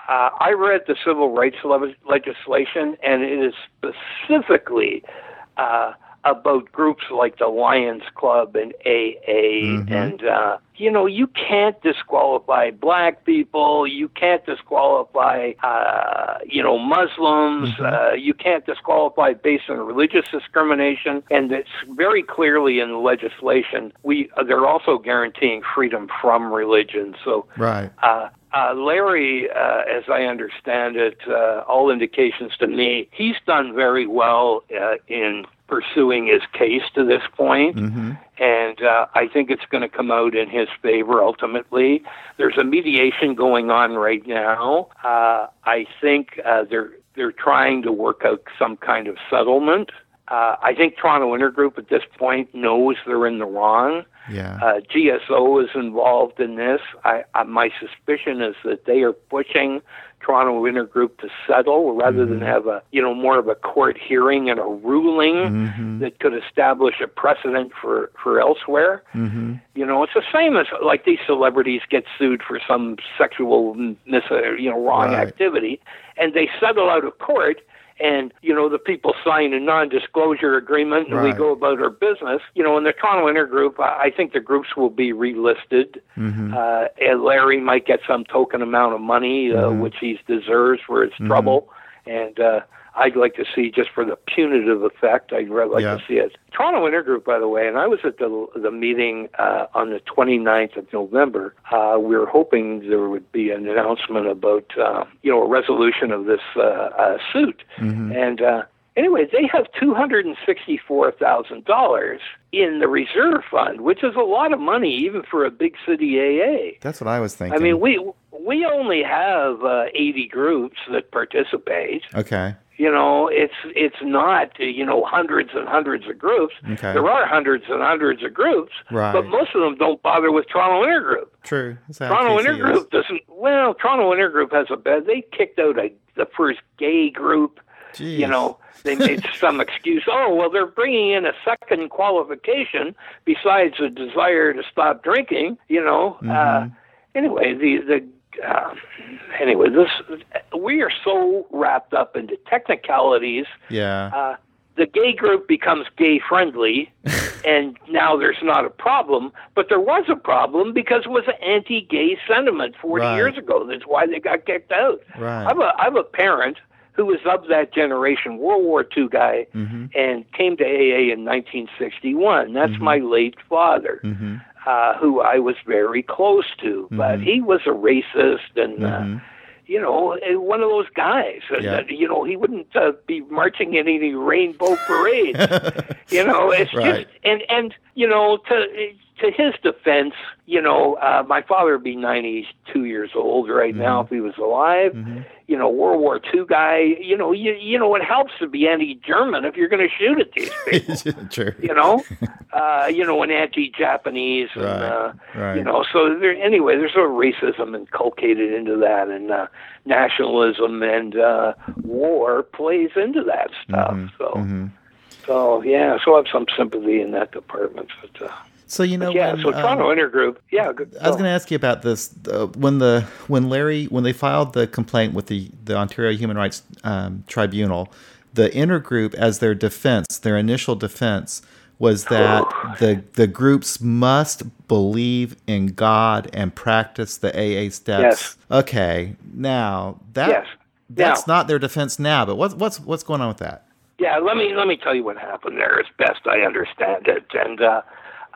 [SPEAKER 1] Uh,
[SPEAKER 2] I read the civil rights le- legislation, and it is specifically uh, about groups like the Lions Club and AA,
[SPEAKER 1] Mhm.
[SPEAKER 2] and uh, you know, you can't disqualify black people. You can't disqualify, uh, you know, Muslims.
[SPEAKER 1] Mhm.
[SPEAKER 2] Uh, you can't disqualify based on religious discrimination. And it's very clearly in the legislation. We they're also guaranteeing freedom from religion. So
[SPEAKER 1] Right.
[SPEAKER 2] uh, uh, Larry, uh, as I understand it, uh, all indications to me, he's done very well uh, in pursuing his case to this point,
[SPEAKER 1] Mm-hmm.
[SPEAKER 2] and uh, I think it's going to come out in his favor ultimately. There's a mediation going on right now. Uh, I think uh, they're they're trying to work out some kind of settlement. Uh, I think Toronto Intergroup at this point knows they're in the wrong.
[SPEAKER 1] Yeah.
[SPEAKER 2] Uh, GSO is involved in this. I, I, my suspicion is that they are pushing Toronto Intergroup to settle rather than
[SPEAKER 1] Mhm.
[SPEAKER 2] have a, you know, more of a court hearing and a ruling
[SPEAKER 1] mm-hmm.
[SPEAKER 2] that could establish a precedent for, for elsewhere.
[SPEAKER 1] Mm-hmm.
[SPEAKER 2] You know, it's the same as like these celebrities get sued for some sexual, mis, you know, wrong
[SPEAKER 1] Right.
[SPEAKER 2] activity, and they settle out of court. And you know the people sign a non-disclosure agreement, and we go about our business. You know, in the Toronto Intergroup, I I think the groups will be relisted.
[SPEAKER 1] Mm-hmm.
[SPEAKER 2] Uh, and Larry might get some token amount of money, uh,
[SPEAKER 1] Mhm.
[SPEAKER 2] which he deserves for his
[SPEAKER 1] Mhm.
[SPEAKER 2] trouble. And uh, I'd like to see, just for the punitive effect, I'd like
[SPEAKER 1] Yeah.
[SPEAKER 2] to see it. Toronto Intergroup, by the way, and I was at the the meeting uh, on the 29th of November. Uh, we were hoping there would be an announcement about, uh, you know, a resolution of this uh, uh, suit.
[SPEAKER 1] Mm-hmm.
[SPEAKER 2] And uh, anyway, they have two hundred and sixty-four thousand dollars in the reserve fund, which is a lot of money even for a big city AA.
[SPEAKER 1] That's what I was thinking.
[SPEAKER 2] I mean, we we only have uh, eighty groups that participate.
[SPEAKER 1] okay.
[SPEAKER 2] You know, it's it's not uh, you know hundreds and hundreds of groups.
[SPEAKER 1] Okay.
[SPEAKER 2] There are hundreds and hundreds of groups,
[SPEAKER 1] Right.
[SPEAKER 2] but most of them don't bother with Toronto Intergroup.
[SPEAKER 1] True.
[SPEAKER 2] Toronto. Intergroup doesn't. Well, Toronto Intergroup has a bad. They kicked out a, the first gay group.
[SPEAKER 1] Jeez.
[SPEAKER 2] You know, they made some excuse. Oh, well, they're bringing in a second qualification besides a desire to stop drinking. You know. Uh,
[SPEAKER 1] Mhm.
[SPEAKER 2] anyway, the the. Uh, anyway, this we are so wrapped up into technicalities.
[SPEAKER 1] Yeah.
[SPEAKER 2] Uh, the gay group becomes gay friendly, and now there's not a problem. But there was a problem because it was an anti-gay sentiment 40
[SPEAKER 1] Right.
[SPEAKER 2] years ago. That's why they got kicked out.
[SPEAKER 1] right.
[SPEAKER 2] I'm a I'm a parent who was of that generation, World War II guy,
[SPEAKER 1] mm-hmm.
[SPEAKER 2] and came to AA in 1961. That's
[SPEAKER 1] Mhm.
[SPEAKER 2] my late father,
[SPEAKER 1] Mm-hmm.
[SPEAKER 2] Uh, who I was very close to, but
[SPEAKER 1] Mhm.
[SPEAKER 2] he was a racist and. Uh,
[SPEAKER 1] Mm-hmm.
[SPEAKER 2] you know, eh, one of those guys.
[SPEAKER 1] Yeah.
[SPEAKER 2] uh, you know, he wouldn't uh, be marching in any rainbow parades. you know, it's
[SPEAKER 1] Right.
[SPEAKER 2] just and and you know to to his defense, you know, uh, my father would be ninety two years old right now
[SPEAKER 1] Mhm.
[SPEAKER 2] if he was alive.
[SPEAKER 1] mm-hmm.
[SPEAKER 2] You know, World War II guy. You know, you you know, it helps to be anti-German if you're going to shoot at these people.
[SPEAKER 1] True.
[SPEAKER 2] you know, uh, you know, and anti-Japanese and.
[SPEAKER 1] Right.
[SPEAKER 2] Uh,
[SPEAKER 1] Right.
[SPEAKER 2] you know so there anyway there's sort of racism inculcated into that and uh nationalism and uh war plays into that stuff
[SPEAKER 1] Mhm.
[SPEAKER 2] so
[SPEAKER 1] Mhm.
[SPEAKER 2] so yeah so i have some sympathy in that department but uh
[SPEAKER 1] So you know,
[SPEAKER 2] yeah
[SPEAKER 1] when,
[SPEAKER 2] so
[SPEAKER 1] um,
[SPEAKER 2] toronto intergroup yeah good,
[SPEAKER 1] I was going to ask you about this uh, when the when Larry when they filed the complaint with the the Ontario Human Rights um, Tribunal, the intergroup as their defense, their initial defense was that the the groups must believe in God and practice the AA steps.
[SPEAKER 2] Yes.
[SPEAKER 1] Okay, now that
[SPEAKER 2] Yes.
[SPEAKER 1] that's
[SPEAKER 2] Now-
[SPEAKER 1] not their defense now, but what's what's what's going on with that?
[SPEAKER 2] Yeah, let me let me tell you what happened there as best I understand it. And uh,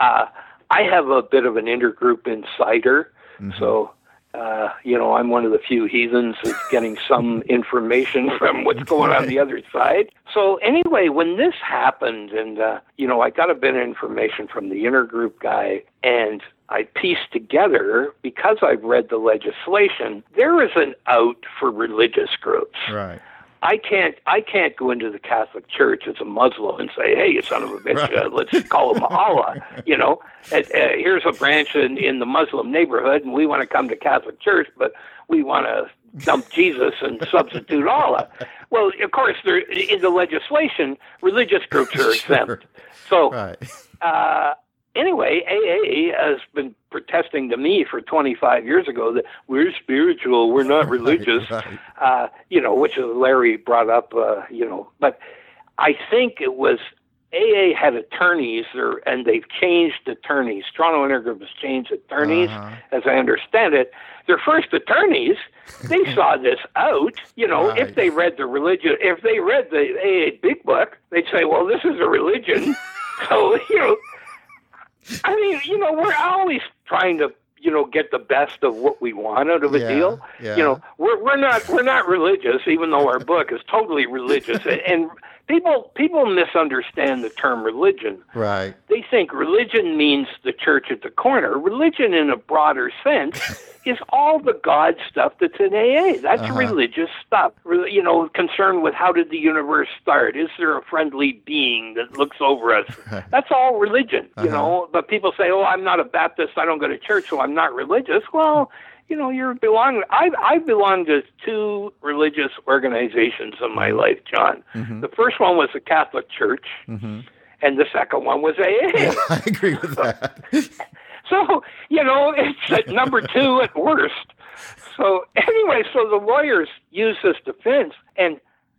[SPEAKER 2] uh, I have a bit of an intergroup insider, so uh, you know I'm one of the few heathens that's getting some information from what's going on the other side. So anyway, when this happened, and uh, you know I got a bit of information from the intergroup guy, and I pieced together because I've read the legislation. There is an out for religious groups.
[SPEAKER 1] Right.
[SPEAKER 2] I can't I can't go into the Catholic Church as a Muslim and say, "Hey, you son of a bitch,
[SPEAKER 1] Right.
[SPEAKER 2] uh, let's call him Allah." You know, and, uh, here's a branch in in the Muslim neighborhood, and we want to come to Catholic Church, but we want to dump Jesus and substitute Allah. Well, of course, there in the legislation, religious groups are exempt. So
[SPEAKER 1] Right.
[SPEAKER 2] uh, anyway, AA has been protesting to me for 25 years ago that we're spiritual, we're not religious.
[SPEAKER 1] Right.
[SPEAKER 2] Uh, you know, which Larry brought up. Uh, you know, but I think it was AA had attorneys, or, and they've changed attorneys. Toronto Intergroup has changed attorneys,
[SPEAKER 1] Uh-huh.
[SPEAKER 2] as I understand it. Their first attorneys, they saw this out. You know,
[SPEAKER 1] Right.
[SPEAKER 2] if they read the religion, if they read the AA Big Book, they'd say, "Well, this is a religion." so you know, I mean, you know, we're always trying to, you know, get the best of what we want out of a
[SPEAKER 1] Yeah,
[SPEAKER 2] deal.
[SPEAKER 1] yeah.
[SPEAKER 2] You know, we're we're not we're not religious, even though our book is totally religious. and, and people people misunderstand the term religion.
[SPEAKER 1] Right.
[SPEAKER 2] They think religion means the church at the corner. Religion, in a broader sense, is all the God stuff that's in AA. That's
[SPEAKER 1] Uh-huh.
[SPEAKER 2] religious stuff. Re- You know, concerned with how did the universe start? Is there a friendly being that looks over us? That's all religion. You
[SPEAKER 1] Uh-huh.
[SPEAKER 2] know, but people say, "Oh, I'm not a Baptist. I don't go to church, so I'm not religious." Well. You know, you're belong. I I belong to two religious organizations in my life, John.
[SPEAKER 1] Mhm.
[SPEAKER 2] The first one was the Catholic Church,
[SPEAKER 1] hmm
[SPEAKER 2] and the second one was AA.
[SPEAKER 1] I agree with that.
[SPEAKER 2] So, you know, it's at number two at worst. So, anyway, so the lawyers use this defense. And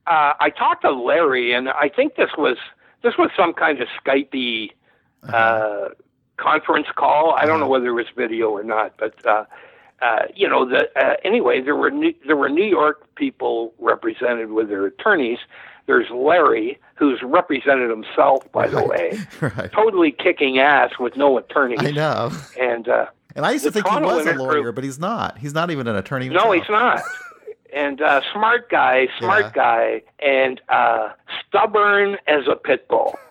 [SPEAKER 2] uh, I talked to Larry, and I think this was this was some kind of Skypey uh, conference call. I don't know whether it was video or not, but uh, uh, you know, the uh, anyway, there were New, there were New York people represented with their attorneys. There's Larry, who's represented himself, by the way,
[SPEAKER 1] right.
[SPEAKER 2] totally kicking ass with no attorneys.
[SPEAKER 1] I know.
[SPEAKER 2] And uh,
[SPEAKER 1] And I used to think he was a lawyer, but he's not. He's not even an attorney.
[SPEAKER 2] no, he's not. And uh, smart guy, smart
[SPEAKER 1] Yeah.
[SPEAKER 2] guy, and uh, stubborn as a pit bull.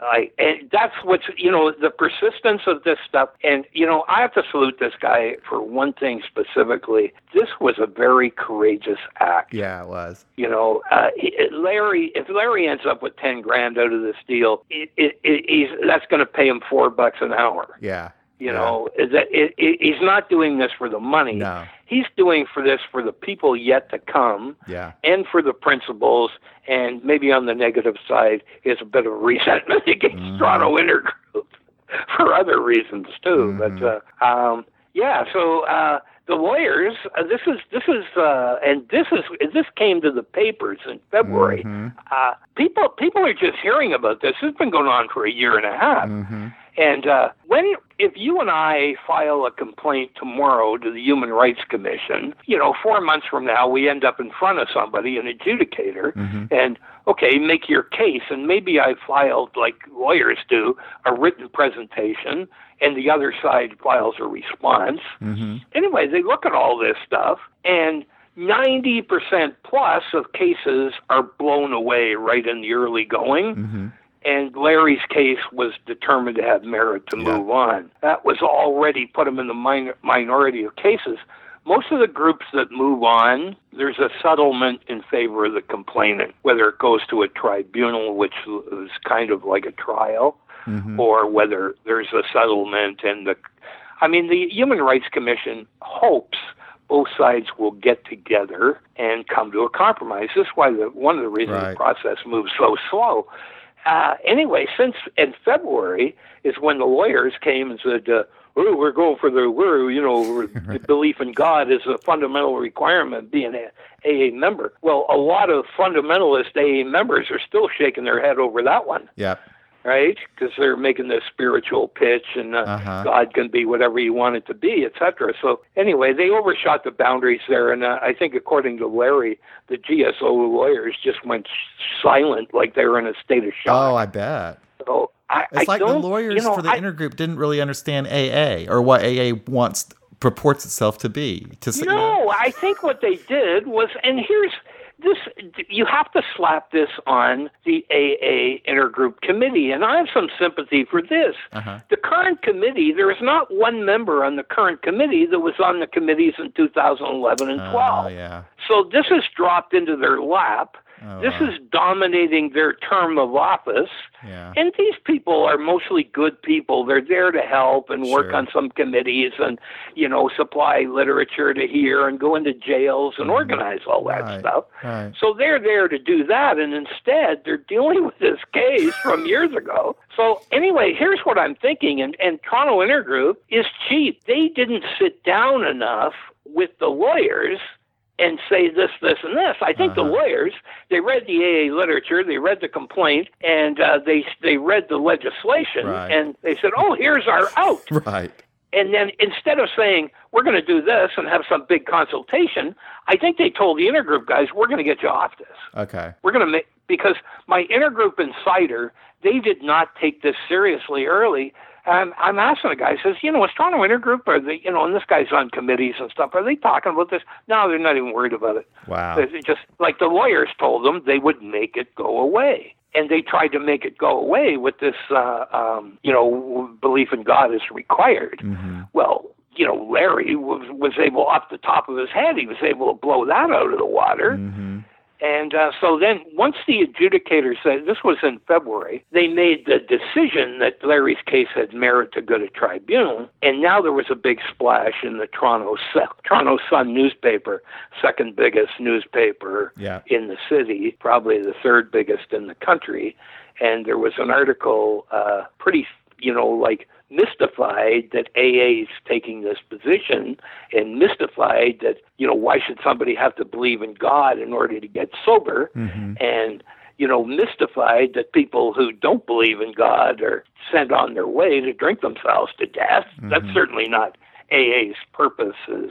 [SPEAKER 2] like, and that's what's you know the persistence of this stuff. And you know, I have to salute this guy for one thing specifically. This was a very courageous act.
[SPEAKER 1] Yeah, it was.
[SPEAKER 2] You know, uh, Larry. If Larry ends up with ten grand out of this deal, it, it, it, he's that's going to pay him four bucks an hour.
[SPEAKER 1] Yeah.
[SPEAKER 2] You
[SPEAKER 1] Yeah.
[SPEAKER 2] know, is that it, it, he's not doing this for the money.
[SPEAKER 1] No.
[SPEAKER 2] He's doing for this for the people yet to come
[SPEAKER 1] Yeah.
[SPEAKER 2] and for the principles, And maybe on the negative side is a bit of resentment against
[SPEAKER 1] Mhm.
[SPEAKER 2] Toronto Intergroup for other reasons too.
[SPEAKER 1] Mhm.
[SPEAKER 2] But uh, um, yeah, so uh, the lawyers. Uh, this is this is uh, and this is this came to the papers in February.
[SPEAKER 1] Mhm.
[SPEAKER 2] Uh, people people are just hearing about this. It's been going on for a year and a half.
[SPEAKER 1] Mhm.
[SPEAKER 2] And uh, when, if you and I file a complaint tomorrow to the Human Rights Commission, you know, four months from now, we end up in front of somebody, an adjudicator,
[SPEAKER 1] Mhm.
[SPEAKER 2] and okay, make your case. And maybe I filed, like lawyers do, a written presentation, and the other side files a response.
[SPEAKER 1] Mhm.
[SPEAKER 2] Anyway, they look at all this stuff, and 90% plus of cases are blown away right in the early going
[SPEAKER 1] Mhm.
[SPEAKER 2] and Larry's case was determined to have merit to
[SPEAKER 1] Yeah.
[SPEAKER 2] move on. That was already put him in the minor, minority of cases. Most of the groups that move on, there's a settlement in favor of the complainant, whether it goes to a tribunal, which is kind of like a trial,
[SPEAKER 1] Mhm.
[SPEAKER 2] or whether there's a settlement and the I mean the Human Rights Commission hopes both sides will get together and come to a compromise. This is why the one of the reasons
[SPEAKER 1] Right.
[SPEAKER 2] the process moves so slow. Uh, anyway, since in February is when the lawyers came and said, uh, "Oh, we're going for the we're you know the belief in God is a fundamental requirement being a AA member." Well, a lot of fundamentalist AA members are still shaking their head over that one
[SPEAKER 1] Yep.
[SPEAKER 2] Right? Because they're making this spiritual pitch, and uh,
[SPEAKER 1] Uh-huh.
[SPEAKER 2] God can be whatever you want it to be, etc. So anyway, they overshot the boundaries there, and uh, I think, according to Larry, the GSO lawyers just went silent, like they were in a state of shock. Oh.
[SPEAKER 1] I bet.
[SPEAKER 2] so I,
[SPEAKER 1] It's
[SPEAKER 2] I
[SPEAKER 1] like the lawyers
[SPEAKER 2] you know,
[SPEAKER 1] for the
[SPEAKER 2] I-
[SPEAKER 1] intergroup didn't really understand AA or what AA wants purports itself to be. To say, you know?
[SPEAKER 2] No, I think what they did was, and here's this: you have to slap this on the AA intergroup committee, and I have some sympathy for this.
[SPEAKER 1] Uh-huh.
[SPEAKER 2] The current committee, there is not one member on the current committee that was on the committees in 2011 and 12.
[SPEAKER 1] Oh, yeah.
[SPEAKER 2] So this has dropped into their lap.
[SPEAKER 1] Oh,
[SPEAKER 2] this
[SPEAKER 1] wow.
[SPEAKER 2] is dominating their term of office.
[SPEAKER 1] Yeah.
[SPEAKER 2] And these people are mostly good people. They're there to help and work
[SPEAKER 1] Sure.
[SPEAKER 2] on some committees and, you know, supply literature to here and go into jails and organize all that
[SPEAKER 1] Mm-hmm. Right.
[SPEAKER 2] stuff.
[SPEAKER 1] Right.
[SPEAKER 2] So they're there to do that, and instead they're dealing with this case from years ago. So anyway, here's what I'm thinking, and, and Toronto Intergroup is cheap. They didn't sit down enough with the lawyers and say this, this, and this. I think
[SPEAKER 1] Uh-huh.
[SPEAKER 2] the lawyers they read the AA literature, they read the complaint, and uh, they they read the legislation,
[SPEAKER 1] Right.
[SPEAKER 2] and they said, "Oh, here's our out."
[SPEAKER 1] Right.
[SPEAKER 2] And then instead of saying we're going to do this and have some big consultation, I think they told the intergroup guys, "We're going to get you off this.
[SPEAKER 1] Okay.
[SPEAKER 2] We're going to make because my intergroup insider they did not take this seriously early." And I'm asking the guy, says, you know, Toronto Intergroup, are they, you know, and this guy's on committees and stuff, are they talking about this? No, they're not even worried about it.
[SPEAKER 1] Wow.
[SPEAKER 2] They just like the lawyers told them they would make it go away. And they tried to make it go away with this, uh, um, you know, belief in God is required.
[SPEAKER 1] Mm-hmm.
[SPEAKER 2] Well, you know, Larry was was able off the top of his head, he was able to blow that out of the water.
[SPEAKER 1] Mm-hmm.
[SPEAKER 2] And uh, so then, once the adjudicator said this was in February, they made the decision that Larry's case had merit to go to tribunal. And now there was a big splash in the Toronto Sun, Toronto Sun newspaper, second biggest newspaper
[SPEAKER 1] Yeah.
[SPEAKER 2] in the city, probably the third biggest in the country. And there was an article, uh, pretty, you know, like mystified that AA is taking this position and mystified that, you know, why should somebody have to believe in God in order to get sober?
[SPEAKER 1] Mm-hmm.
[SPEAKER 2] And, you know, mystified that people who don't believe in God are sent on their way to drink themselves to death. That's certainly not AA's purpose, as,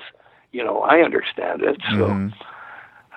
[SPEAKER 2] you know, I understand it. So.
[SPEAKER 1] Mhm.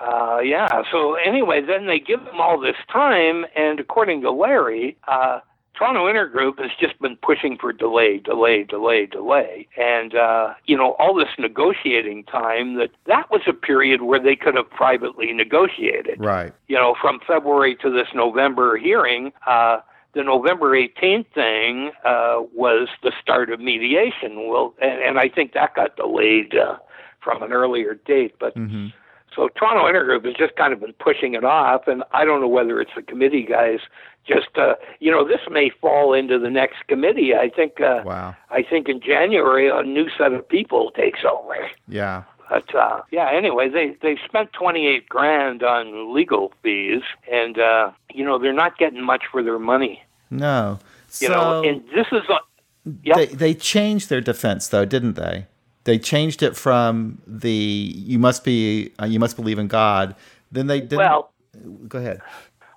[SPEAKER 2] Uh, yeah. So anyway, then they give them all this time, and according to Larry, uh, Toronto Intergroup has just been pushing for delay, delay, delay, delay, and uh, you know all this negotiating time. That that was a period where they could have privately negotiated.
[SPEAKER 1] Right.
[SPEAKER 2] You know, from February to this November hearing. Uh, the November 18th thing uh, was the start of mediation. Well, and, and I think that got delayed uh, from an earlier date, but.
[SPEAKER 1] Mm-hmm.
[SPEAKER 2] So Toronto Intergroup has just kind of been pushing it off, and I don't know whether it's the committee guys. Just uh, you know, this may fall into the next committee. I think. Uh,
[SPEAKER 1] Wow.
[SPEAKER 2] I think in January a new set of people takes over.
[SPEAKER 1] Yeah.
[SPEAKER 2] But uh, yeah, anyway, they they spent twenty eight grand on legal fees, and uh, you know they're not getting much for their money.
[SPEAKER 1] No.
[SPEAKER 2] You
[SPEAKER 1] so
[SPEAKER 2] know, and this is a Yep.
[SPEAKER 1] they they changed their defense though, didn't they? They changed it from the you must be uh, you must believe in God. Then they didn't.
[SPEAKER 2] well.
[SPEAKER 1] go ahead.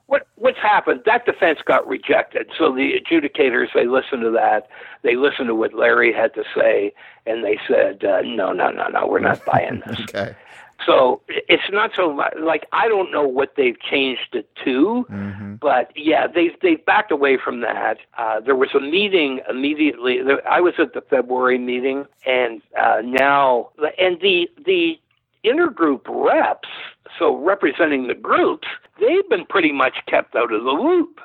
[SPEAKER 2] what what's happened? That defense got rejected. So the adjudicators they listened to that. They listened to what Larry had to say, and they said, uh, "No, no, no, no, we're not buying this."
[SPEAKER 1] Okay.
[SPEAKER 2] So it's not so much like I don't know what they've changed it to,
[SPEAKER 1] Mm-hmm.
[SPEAKER 2] but yeah, they they backed away from that. Uh, there was a meeting immediately. I was at the February meeting, and uh, now and the the intergroup reps, so representing the groups, they've been pretty much kept out of the loop.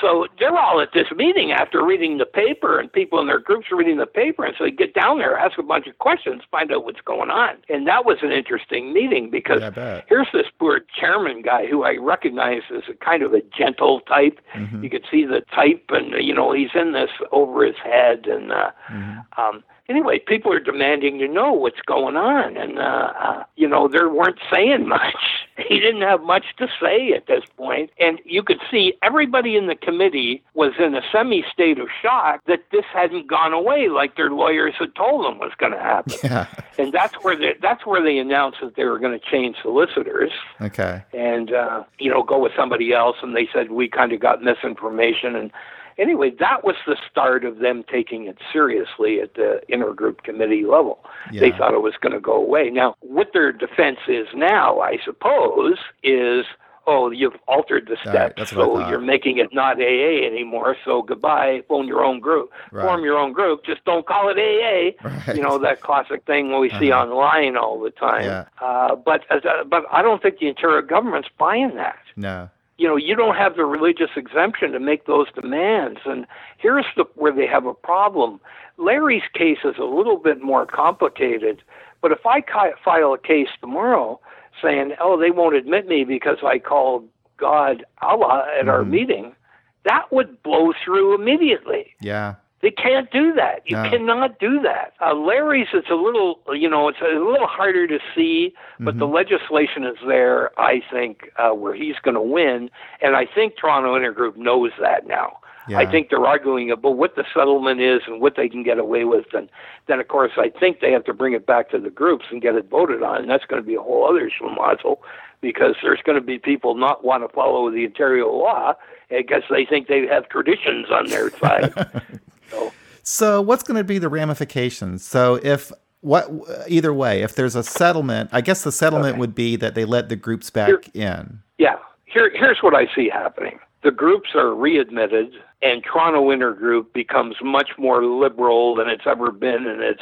[SPEAKER 2] So they're all at this meeting after reading the paper, and people in their groups are reading the paper, and so they get down there, ask a bunch of questions, find out what's going on. And that was an interesting meeting because
[SPEAKER 1] Yeah,
[SPEAKER 2] here's this poor chairman guy who I recognize as a kind of a gentle type.
[SPEAKER 1] Mm-hmm.
[SPEAKER 2] You could see the type, and you know he's in this over his head, and uh,
[SPEAKER 1] Mm-hmm.
[SPEAKER 2] um, anyway, people are demanding to know what's going on, and uh, uh, you know they weren't saying much. He didn't have much to say at this point, and you could see everybody in the committee was in a semi-state of shock that this hadn't gone away like their lawyers had told them was going to happen.
[SPEAKER 1] Yeah.
[SPEAKER 2] And that's where they, that's where they announced that they were going to change solicitors
[SPEAKER 1] Okay.
[SPEAKER 2] and uh, you know go with somebody else. And they said we kind of got misinformation. And anyway, that was the start of them taking it seriously at the intergroup committee level. They thought it was going to go away. Now, what their defense is now, I suppose, is. Oh, you've altered the steps,
[SPEAKER 1] I
[SPEAKER 2] so you're making it not AA anymore. So goodbye, form your own group.
[SPEAKER 1] Right.
[SPEAKER 2] Form your own group. Just don't call it AA.
[SPEAKER 1] Right.
[SPEAKER 2] You know that classic thing we see
[SPEAKER 1] Uh-huh.
[SPEAKER 2] online all the time.
[SPEAKER 1] Yeah.
[SPEAKER 2] Uh, but uh, but I don't think the Ontario government's buying that.
[SPEAKER 1] No.
[SPEAKER 2] You know, you don't have the religious exemption to make those demands, and here's the, where they have a problem. Larry's case is a little bit more complicated, but if I file a case tomorrow saying, "Oh, they won't admit me because I called God Allah at our
[SPEAKER 1] Mhm.
[SPEAKER 2] meeting," that would blow through immediately.
[SPEAKER 1] Yeah.
[SPEAKER 2] They can't do that. You
[SPEAKER 1] No.
[SPEAKER 2] cannot do that. Uh, Larry's, it's a little, you know, it's a little harder to see, but the
[SPEAKER 1] Mm-hmm.
[SPEAKER 2] legislation is there, I think, uh, where he's going to win. And I think Toronto Intergroup knows that now.
[SPEAKER 1] Yeah.
[SPEAKER 2] I think they're arguing about what the settlement is and what they can get away with, and then of course I think they have to bring it back to the groups and get it voted on. And that's going to be a whole other schmozzle because there's going to be people not want to follow the Ontario law because they think they have traditions on their side. so,
[SPEAKER 1] So, what's going to be the ramifications? So, if what either way, if there's a settlement, I guess the settlement
[SPEAKER 2] Okay.
[SPEAKER 1] would be that they let the groups back in.
[SPEAKER 2] yeah, here here's what I see happening. The groups are readmitted, and Toronto Intergroup becomes much more liberal than it's ever been in its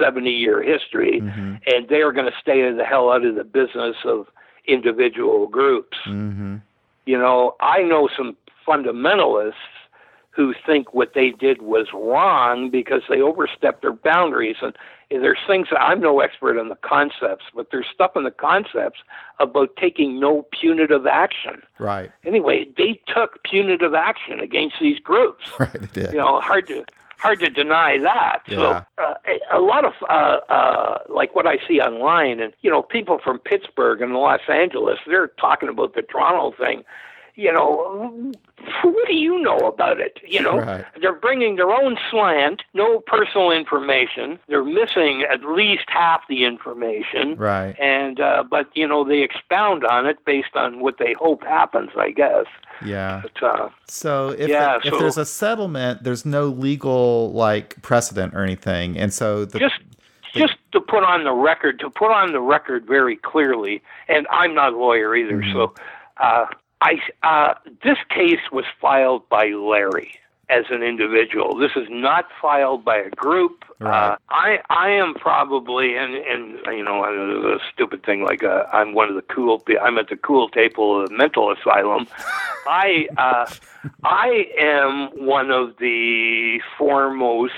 [SPEAKER 2] 70 year history,
[SPEAKER 1] Mm-hmm.
[SPEAKER 2] and they are going to stay the hell out of the business of individual groups.
[SPEAKER 1] Mm-hmm.
[SPEAKER 2] You know, I know some fundamentalists who think what they did was wrong because they overstepped their boundaries. And there's things that I'm no expert on the concepts, but there's stuff in the concepts about taking no punitive action.
[SPEAKER 1] Right.
[SPEAKER 2] Anyway, they took punitive action against these groups.
[SPEAKER 1] Right. They did.
[SPEAKER 2] You know, hard to hard to deny that.
[SPEAKER 1] Yeah.
[SPEAKER 2] So uh, a a lot of uh, uh, like what I see online, and you know, people from Pittsburgh and Los Angeles, they're talking about the Toronto thing. You know, what do you know about it? You know,
[SPEAKER 1] Right.
[SPEAKER 2] they're bringing their own slant, no personal information. They're missing at least half the information
[SPEAKER 1] Right.
[SPEAKER 2] and uh, but you know they expound on it based on what they hope happens, I guess.
[SPEAKER 1] Yeah.
[SPEAKER 2] But uh,
[SPEAKER 1] So if
[SPEAKER 2] Yeah,
[SPEAKER 1] if
[SPEAKER 2] so-
[SPEAKER 1] there's a settlement, there's no legal like precedent or anything, and so the
[SPEAKER 2] just just to put on the record, to put on the record very clearly, and I'm not a lawyer either, so uh, I uh, this case was filed by Larry as an individual. This is not filed by a group.
[SPEAKER 1] Right.
[SPEAKER 2] Uh, I I am probably and and you know a stupid thing like uh, I'm one of the cool. I'm at the cool table of the mental asylum. I uh, I am one of the foremost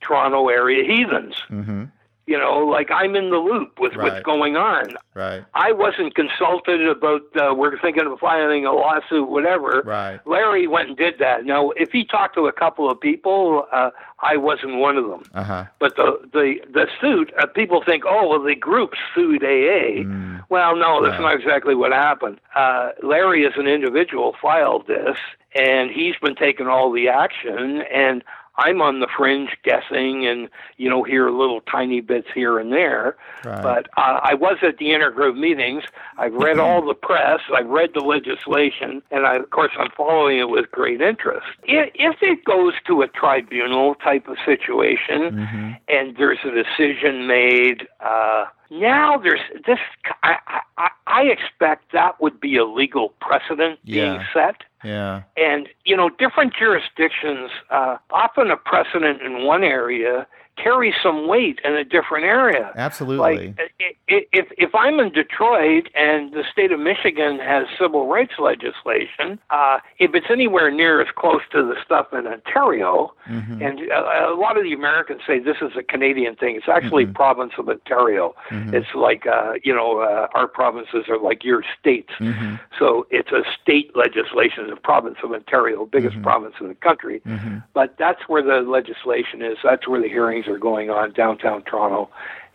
[SPEAKER 2] Toronto area heathens.
[SPEAKER 1] hmm
[SPEAKER 2] You know, like I'm in the loop with what's going on.
[SPEAKER 1] Right.
[SPEAKER 2] I wasn't consulted about uh, we're thinking of filing a lawsuit, whatever.
[SPEAKER 1] Right.
[SPEAKER 2] Larry went and did that. Now, if he talked to a couple of people, uh, I wasn't one of them.
[SPEAKER 1] Uh huh.
[SPEAKER 2] But the the the suit, uh, people think, oh, well, the group sued AA.
[SPEAKER 1] Mm.
[SPEAKER 2] Well, no, that's
[SPEAKER 1] Wow.
[SPEAKER 2] not exactly what happened. Uh, Larry, as an individual, filed this, and he's been taking all the action, and I'm on the fringe guessing and, you know, hear little tiny bits here and there.
[SPEAKER 1] Right.
[SPEAKER 2] But uh, I was at the intergroup meetings. I've read all the press. I've read the legislation, and I, of course, I'm following it with great interest. If, it goes to a tribunal type of situation,
[SPEAKER 1] hmm
[SPEAKER 2] and there's a decision made. Uh, now there's this. I, I, I expect that would be a legal precedent being set.
[SPEAKER 1] Yeah.
[SPEAKER 2] And you know, different jurisdictions, uh, often a precedent in one area carries some weight in a different area.
[SPEAKER 1] Absolutely.
[SPEAKER 2] Like if if I'm in Detroit and the state of Michigan has civil rights legislation, uh, if it's anywhere near as close to the stuff in Ontario,
[SPEAKER 1] Mhm.
[SPEAKER 2] and uh, a lot of the Americans say this is a Canadian thing. It's actually
[SPEAKER 1] Mhm.
[SPEAKER 2] province of Ontario.
[SPEAKER 1] Mhm.
[SPEAKER 2] It's like uh, you know uh, our provinces are like your states.
[SPEAKER 1] Mhm.
[SPEAKER 2] So it's a state legislation, the province of Ontario, biggest
[SPEAKER 1] Mhm.
[SPEAKER 2] province in the country.
[SPEAKER 1] Mhm.
[SPEAKER 2] But that's where the legislation is. That's where the hearings are going on downtown Toronto,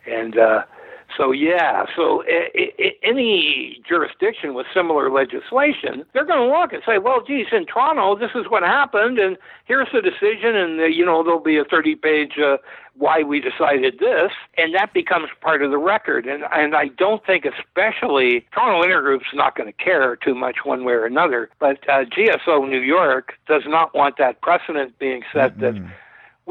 [SPEAKER 2] and uh, so yeah. So i i any jurisdiction with similar legislation, they're going to look and say, "Well, geez, in Toronto, this is what happened, and here's the decision." And uh, you know, there'll be a thirty-page uh, why we decided this, and that becomes part of the record. And and I don't think, especially Toronto Intergroup's not going to care too much one way or another. But uh, GSO New York does not want that precedent being set that
[SPEAKER 1] Mhm.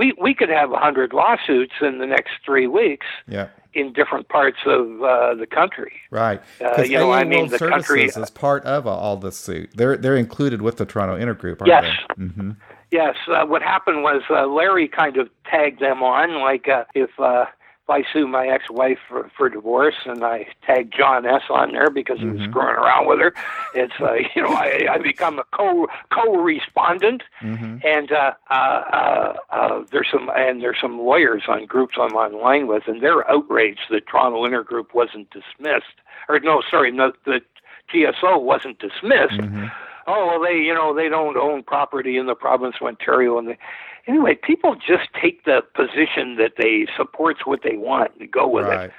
[SPEAKER 2] We we could have a hundred lawsuits in the next three weeks
[SPEAKER 1] Yeah.
[SPEAKER 2] in different parts of uh, the country.
[SPEAKER 1] Right.
[SPEAKER 2] Uh, you know, I mean,
[SPEAKER 1] World
[SPEAKER 2] the
[SPEAKER 1] Services
[SPEAKER 2] country-
[SPEAKER 1] is part of all this suit. They're they're included with the Toronto Intergroup, aren't
[SPEAKER 2] Yes.
[SPEAKER 1] they? Mm-hmm.
[SPEAKER 2] Yes, uh, what happened was uh, Larry kind of tagged them on, like uh, if uh, if I sue my ex-wife for, for divorce and I tag John S on there because he was
[SPEAKER 1] Mhm.
[SPEAKER 2] screwing around with her, it's uh, you know I, I become a co co-respondent,
[SPEAKER 1] Mm-hmm.
[SPEAKER 2] and uh, uh, uh, uh, there's some and there's some lawyers on groups I'm online with, and they're outraged that Toronto Intergroup wasn't dismissed, or no, sorry, no, the GSO wasn't dismissed
[SPEAKER 1] Mm-hmm.
[SPEAKER 2] oh well they you know they don't own property in the province of ontario and they anyway people just take the position that they supports what they want and go with
[SPEAKER 1] Right.
[SPEAKER 2] it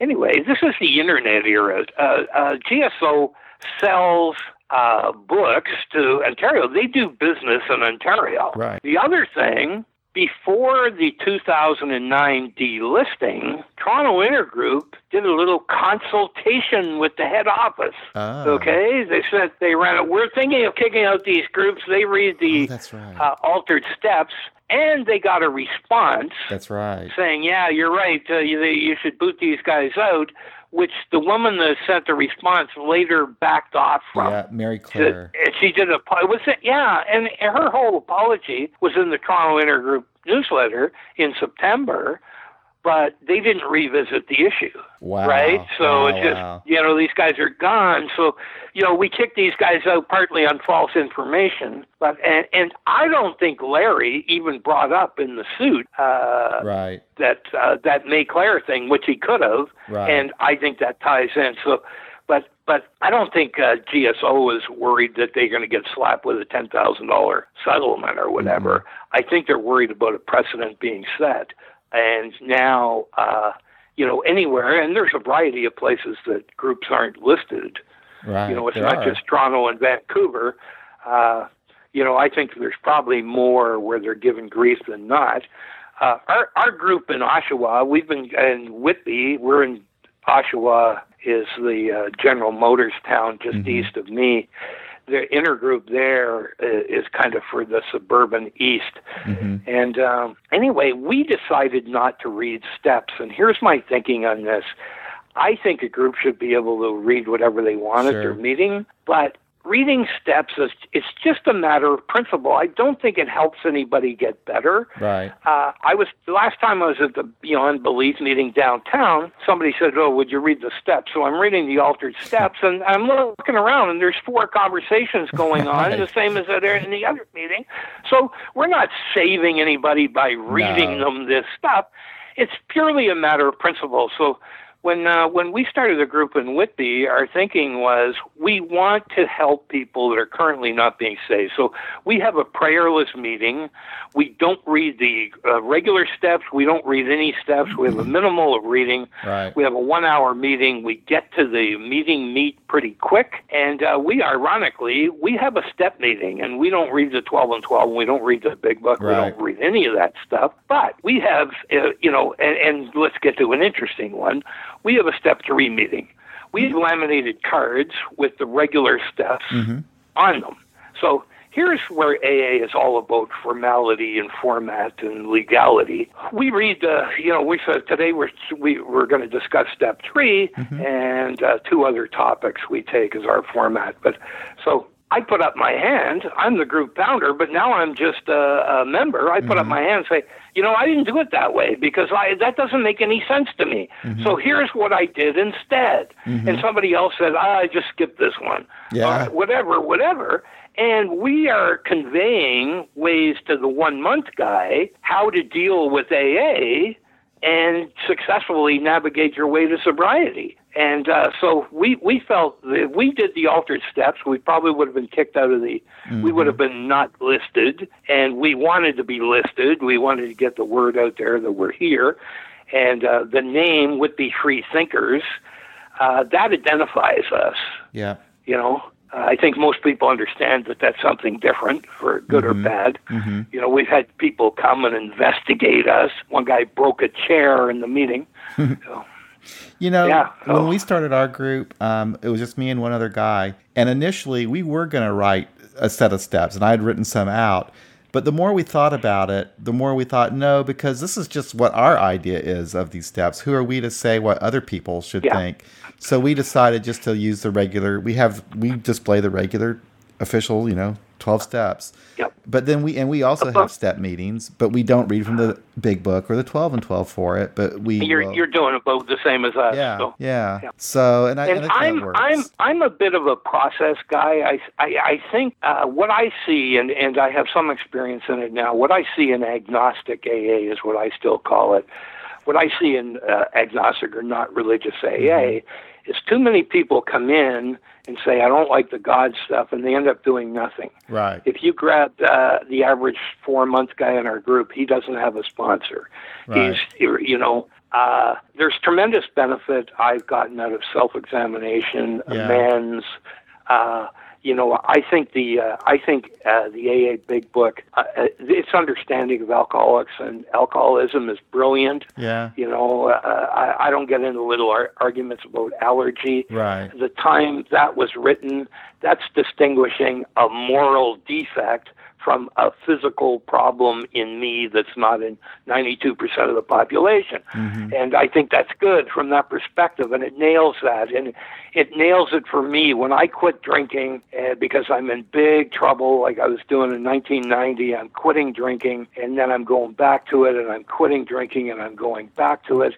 [SPEAKER 2] anyway this is the internet era uh, uh, gso sells uh, books to Ontario. They do business in Ontario.
[SPEAKER 1] Right.
[SPEAKER 2] The other thing, before the 2009 delisting, Toronto Intergroup did a little consultation with the head office.
[SPEAKER 1] Oh.
[SPEAKER 2] Okay, they said they ran it. We're thinking of kicking out these groups. They read the
[SPEAKER 1] Oh, right.
[SPEAKER 2] uh, altered steps, and they got a response
[SPEAKER 1] That's right.
[SPEAKER 2] saying, "Yeah, you're right. Uh, you, you should boot these guys out." Which the woman that sent the response later backed off from.
[SPEAKER 1] Yeah, Mary Claire.
[SPEAKER 2] and she did a it was it, yeah, and her whole apology was in the Toronto Intergroup newsletter in September, but they didn't revisit the issue,
[SPEAKER 1] Wow.
[SPEAKER 2] right? So
[SPEAKER 1] Wow,
[SPEAKER 2] it's just
[SPEAKER 1] wow.
[SPEAKER 2] you know these guys are gone. So you know we kicked these guys out partly on false information, but and and I don't think Larry even brought up in the suit uh,
[SPEAKER 1] Right.
[SPEAKER 2] that uh, that May Claire thing, which he could have,
[SPEAKER 1] Right.
[SPEAKER 2] and I think that ties in. So, but but I don't think uh, GSO is worried that they're going to get slapped with a ten thousand dollar settlement or whatever.
[SPEAKER 1] Mm-hmm.
[SPEAKER 2] I think they're worried about a precedent being set, and now. Uh, you know, anywhere, and there's a variety of places that groups aren't listed.
[SPEAKER 1] Right.
[SPEAKER 2] You know, it's not
[SPEAKER 1] are.
[SPEAKER 2] just Toronto and Vancouver. Uh, you know, I think there's probably more where they're given grief than not. Uh, our our group in Oshawa, we've been in Whitby. We're in Oshawa is the uh, General Motors town just
[SPEAKER 1] Mhm.
[SPEAKER 2] east of me. The intergroup there uh, is kind of for the suburban east.
[SPEAKER 1] Mhm.
[SPEAKER 2] And um, anyway, we decided not to read steps. And here's my thinking on this. I think a group should be able to read whatever they want at their meeting, but reading steps is it's just a matter of principle. I don't think it helps anybody get better.
[SPEAKER 1] Right.
[SPEAKER 2] Uh, I was the last time I was at the Beyond Belief meeting downtown. Somebody said, "Oh, would you read the steps?" So I'm reading the altered steps, and I'm looking around, and there's four conversations going on,
[SPEAKER 1] Right.
[SPEAKER 2] the same as there in the other meeting. So we're not saving anybody by reading
[SPEAKER 1] No.
[SPEAKER 2] them this stuff. It's purely a matter of principle. So when uh, when we started the group in Whitby, our thinking was we want to help people that are currently not being saved. So we have a prayerless meeting. We don't read the uh, regular steps. We don't read any steps. We have a minimal of reading.
[SPEAKER 1] Right.
[SPEAKER 2] We have a one-hour meeting. We get to the meeting meet pretty quick, and uh, we ironically we have a step meeting, and we don't read the twelve and twelve. And we don't read the big book. We don't read any of that stuff. But we have, uh, you know, and, and let's get to an interesting one. We have a step three meeting. We have laminated cards with the regular steps
[SPEAKER 1] Mhm.
[SPEAKER 2] on them. So here's where AA is all about formality and format and legality. We read, uh, you know, we said today we're we, we're going to discuss step 3 and uh, two other topics we take as our format. But so. I put up my hand. I'm the group founder, but now I'm just a, a member. I put up mm-hmm. my hand and say, you know, I didn't do it that way because I, that doesn't make any sense to me. So mm-hmm. here's what I did instead. Mm-hmm. And somebody else said, ah, I just skipped this one.
[SPEAKER 1] Yeah.
[SPEAKER 2] Or whatever, whatever. And we are conveying ways to the one month guy how to deal with AA and successfully navigate your way to sobriety. And uh, so we, we felt that if we did the altered steps, we probably would have been kicked out of the, we would have been not listed. And we wanted to be listed. We wanted to get the word out there that we're here. And uh, the name would be Free Thinkers. Uh, that identifies us
[SPEAKER 1] Yeah.
[SPEAKER 2] you know uh, i think most people understand that that's something different for good or bad
[SPEAKER 1] Mhm.
[SPEAKER 2] you know we've had people come and investigate us one guy broke a chair in the meeting so,
[SPEAKER 1] You know,
[SPEAKER 2] Yeah.
[SPEAKER 1] when
[SPEAKER 2] Oh.
[SPEAKER 1] we started our group, um, it was just me and one other guy. And initially, we were going to write a set of steps, and I had written some out. But the more we thought about it, the more we thought, no, because this is just what our idea is of these steps. Who are we to say what other people should
[SPEAKER 2] Yeah.
[SPEAKER 1] think? So we decided just to use the regular. We have we display the regular official, you know, twelve steps.
[SPEAKER 2] Yep.
[SPEAKER 1] But then we and we also
[SPEAKER 2] Uh-huh.
[SPEAKER 1] have step meetings, but we don't read from the big book or the twelve and twelve for it. But we
[SPEAKER 2] you're
[SPEAKER 1] will-
[SPEAKER 2] you're doing about the same as us
[SPEAKER 1] yeah,
[SPEAKER 2] so.
[SPEAKER 1] yeah,
[SPEAKER 2] Yeah.
[SPEAKER 1] So, and I,
[SPEAKER 2] and
[SPEAKER 1] and
[SPEAKER 2] I'm. I'm I'm a bit of a process guy. I I, I think uh, what I see, and and I have some experience in it now. What I see in agnostic AA is what I still call it. What I see in uh, agnostic or not religious AA is too many people come in and say I don't like the God stuff, and they end up doing nothing.
[SPEAKER 1] right.
[SPEAKER 2] If you grab uh, the average four month guy in our group, he doesn't have a sponsor.
[SPEAKER 1] Right.
[SPEAKER 2] He's, you know, uh, there's tremendous benefit I've gotten out of self examination,
[SPEAKER 1] Yeah.
[SPEAKER 2] amends, uh, you know, I think the uh, I think uh, the AA Big Book, uh, uh, its understanding of alcoholics and alcoholism is brilliant.
[SPEAKER 1] Yeah.
[SPEAKER 2] You know, uh, I, I don't get into little ar- arguments about allergy.
[SPEAKER 1] Right.
[SPEAKER 2] The time that was written, that's distinguishing a moral defect from a physical problem in me that's not in 92% of the population.
[SPEAKER 1] Mm-hmm.
[SPEAKER 2] And I think that's good from that perspective, and it nails that. And it nails it for me when I quit drinking uh, because I'm in big trouble, like I was doing in 1990. I'm quitting drinking, and then I'm going back to it, and I'm quitting drinking, and I'm going back to it.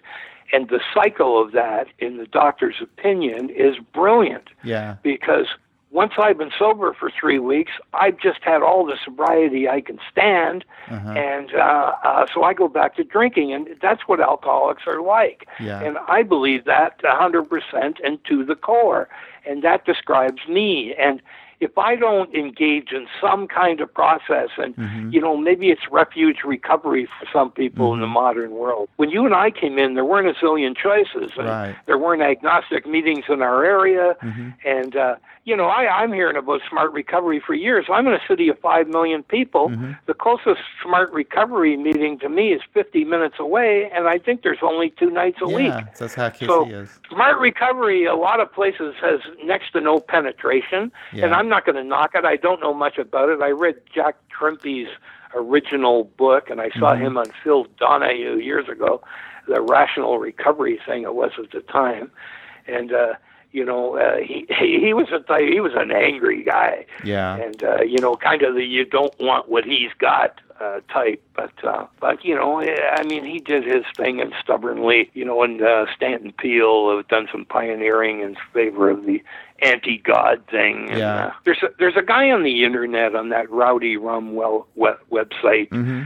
[SPEAKER 2] And the cycle of that, in the doctor's opinion, is brilliant
[SPEAKER 1] Yeah.
[SPEAKER 2] because once I've been sober for three weeks, I've just had all the sobriety I can stand,
[SPEAKER 1] Uh-huh.
[SPEAKER 2] and uh, uh, so I go back to drinking, and that's what alcoholics are like.
[SPEAKER 1] Yeah.
[SPEAKER 2] And I believe that a hundred percent and to the core, and that describes me. And if I don't engage in some kind of process, and
[SPEAKER 1] Mm-hmm.
[SPEAKER 2] you know, maybe it's refuge recovery for some people in the modern world. When you and I came in, there weren't a zillion choices, and
[SPEAKER 1] Right.
[SPEAKER 2] there weren't agnostic meetings in our area,
[SPEAKER 1] Mm-hmm.
[SPEAKER 2] and uh, you know, I, I'm hearing about smart recovery for years. I'm in a city of five million people.
[SPEAKER 1] Mm-hmm.
[SPEAKER 2] The closest smart recovery meeting to me is 50 minutes away, and I think there's only two nights a week.
[SPEAKER 1] Yeah. That's how
[SPEAKER 2] So
[SPEAKER 1] is.
[SPEAKER 2] smart recovery, a lot of places has next to no penetration,
[SPEAKER 1] Yeah.
[SPEAKER 2] and I'm not going to knock it. I don't know much about it. I read Jack Trimpey's original book, and I saw
[SPEAKER 1] Mm-hmm.
[SPEAKER 2] him on Phil Donahue years ago, the rational recovery thing it was at the time, and uh, you know uh, he he was a type- he was an angry guy,
[SPEAKER 1] Yeah.
[SPEAKER 2] and uh, you know, kind of the you don't want what he's got uh, type. But uh, but you know, I mean, he did his thing and stubbornly, you know, and uh, Stanton Peele have done some pioneering in favor of the anti-God thing. And,
[SPEAKER 1] Yeah.
[SPEAKER 2] uh, there's a, there's a guy on the internet on that Rowdy Rum well web, website,
[SPEAKER 1] Mm-hmm.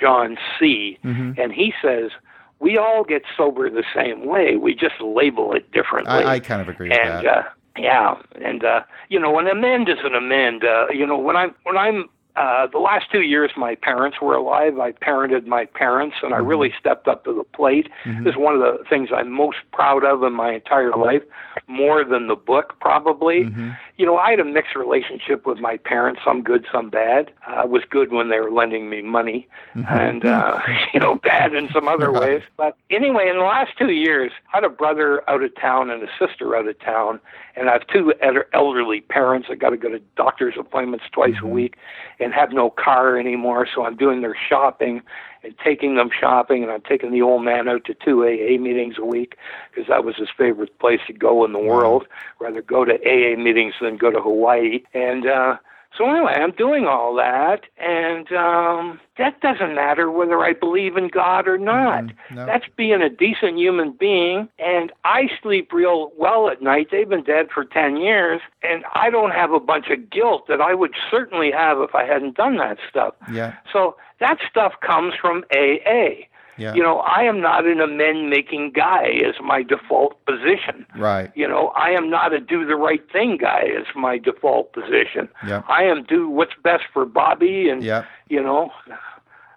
[SPEAKER 2] John C.
[SPEAKER 1] Mhm.
[SPEAKER 2] And he says. We all get sober the same way. We just label it differently
[SPEAKER 1] I, I kind of agree with
[SPEAKER 2] and
[SPEAKER 1] that.
[SPEAKER 2] uh yeah and uh you know an amend is an amend uh you know when i'm when i'm uh the last two years my parents were alive. I parented my parents and i
[SPEAKER 1] Mm-hmm.
[SPEAKER 2] really stepped up to the plate. This is one of the things i'm most proud of in my entire life more than the book probably.
[SPEAKER 1] Mm-hmm.
[SPEAKER 2] you know i had a mixed relationship with my parents some good some bad. Uh, it was good when they were lending me money and uh you know bad in some other ways. But anyway, in the last two years, I had a brother out of town and a sister out of town, and I have two ed- elderly parents. I got to go to doctor's appointments twice a week, and have no car anymore. So I'm doing their shopping and taking them shopping, and I'm taking the old man out to two AA meetings a week because that was his favorite place to go in the world. Rather go to AA meetings than go to Hawaii, and. uh so anyway, I'm doing all that, and um, that doesn't matter whether I believe in God or not.
[SPEAKER 1] no.
[SPEAKER 2] That's being a decent human being, and I sleep real well at night. They've been dead for ten years, and I don't have a bunch of guilt that I would certainly have if I hadn't done that stuff.
[SPEAKER 1] Yeah.
[SPEAKER 2] So that stuff comes from AA.
[SPEAKER 1] Yeah.
[SPEAKER 2] You know, I am not an amend making guy as my default position.
[SPEAKER 1] Right.
[SPEAKER 2] You know, I am not a do the right thing guy as my default position.
[SPEAKER 1] Yeah.
[SPEAKER 2] I am do what's best for Bobby and
[SPEAKER 1] Yeah.
[SPEAKER 2] you know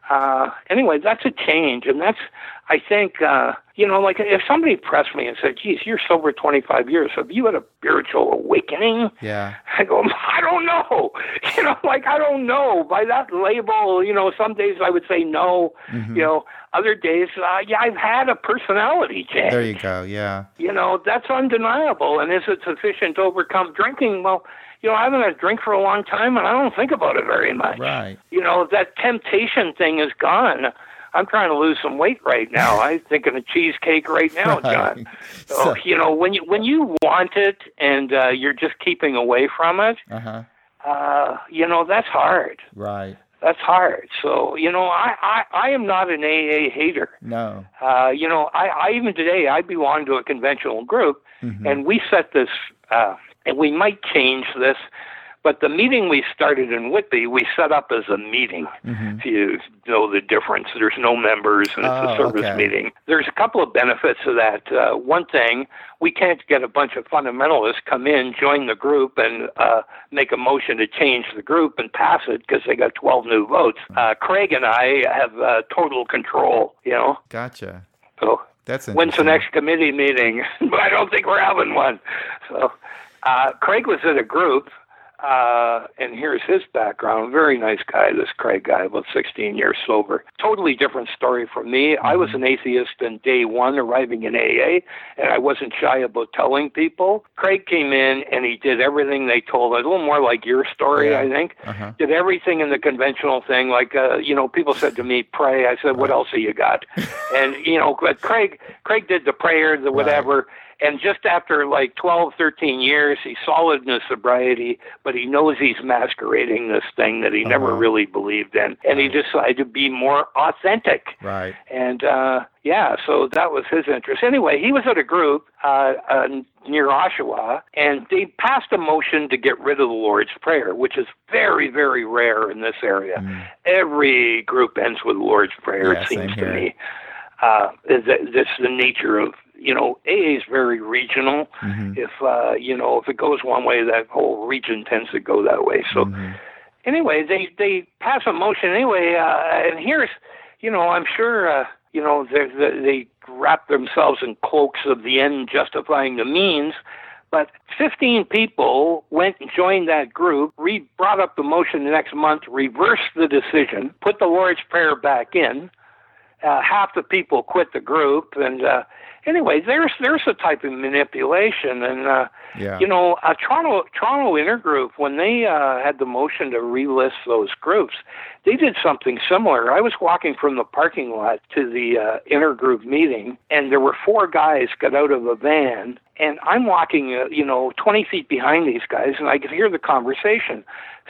[SPEAKER 2] uh anyway that's a change and that's i think uh you know like if somebody pressed me and said geez you're sober 25 years have you had a spiritual awakening
[SPEAKER 1] Yeah.
[SPEAKER 2] I go, I don't know. You know, like I don't know. By that label, you know, some days I would say no.
[SPEAKER 1] Mm-hmm.
[SPEAKER 2] You know, other days, uh, yeah, I've had a personality change.
[SPEAKER 1] There you go. Yeah.
[SPEAKER 2] You know, that's undeniable. And is it sufficient to overcome drinking? Well, you know, I haven't had a drink for a long time, and I don't think about it very much.
[SPEAKER 1] Right.
[SPEAKER 2] You know, that temptation thing is gone. I'm trying to lose some weight right now. I'm thinking of cheesecake right now,
[SPEAKER 1] Right.
[SPEAKER 2] John. So,
[SPEAKER 1] So-
[SPEAKER 2] you know, when you when you want it and uh, you're just keeping away from it,
[SPEAKER 1] Uh huh.
[SPEAKER 2] uh, you know, that's hard.
[SPEAKER 1] Right.
[SPEAKER 2] That's hard. So, you know, I, I, I am not an AA hater.
[SPEAKER 1] No.
[SPEAKER 2] Uh, you know, I, I even today I belong to a conventional group,
[SPEAKER 1] Mm-hmm.
[SPEAKER 2] and we set this, uh, and we might change this, but the meeting we started in Whitby, we set up as a meeting. If you know the difference, there's no members, and it's
[SPEAKER 1] Mm-hmm. Oh,
[SPEAKER 2] a service
[SPEAKER 1] okay.
[SPEAKER 2] meeting. There's a couple of benefits to that. Uh, one thing, we can't get a bunch of fundamentalists come in, join the group, and uh, make a motion to change the group and pass it because they got 12 new votes. Uh, Craig and I have uh, total control. You know,
[SPEAKER 1] Gotcha.
[SPEAKER 2] so
[SPEAKER 1] That's
[SPEAKER 2] When's the next committee meeting? but I don't think we're having one. So, uh, Craig was in a group uh, and here's his background. Very nice guy, this Craig guy, about 16 years sober. Totally different story from me. I was an atheist in day one, arriving in AA, and I wasn't shy about telling people. Craig came in and he did everything they told. A little more like your story,
[SPEAKER 1] Yeah.
[SPEAKER 2] I think.
[SPEAKER 1] Uh-huh.
[SPEAKER 2] Did everything in the conventional thing. Like, uh, you know, people said to me, "Pray." I said, "What else have you got?" and you know, but Craig, Craig did the prayer, the whatever. And just after like 12, 13 years, he's solid in his sobriety, but he knows he's masquerading this thing that he never
[SPEAKER 1] Uh-huh.
[SPEAKER 2] really believed in. And he decided to be more authentic.
[SPEAKER 1] Right.
[SPEAKER 2] And uh, yeah, so that was his interest. Anyway, he was at a group uh, uh, near Oshawa, and they passed a motion to get rid of the Lord's Prayer, which is very, very rare in this area.
[SPEAKER 1] Mm.
[SPEAKER 2] Every group ends with the Lord's Prayer,
[SPEAKER 1] Yeah,
[SPEAKER 2] it seems to me. Uh, that- that's the nature of you know AA is very regional.
[SPEAKER 1] Mhm.
[SPEAKER 2] If uh, you know if it goes one way, that whole region tends to go that way. So
[SPEAKER 1] Mhm.
[SPEAKER 2] anyway, they they pass a motion anyway, uh, and here's, you know, I'm sure, uh, you know, they they wrap themselves in cloaks of the end justifying the means. But 15 people went and joined that group, re- brought up the motion the next month, reversed the decision, put the Lord's Prayer back in. Uh, half the people quit the group, and uh, anyway, there's there's a type of manipulation, and uh,
[SPEAKER 1] Yeah.
[SPEAKER 2] you know, uh, Toronto Toronto Intergroup when they uh, had the motion to relist those groups, they did something similar. I was walking from the parking lot to the uh, intergroup meeting, and there were four guys got out of a van, and I'm walking, uh, you know, 20 feet behind these guys, and I could hear the conversation.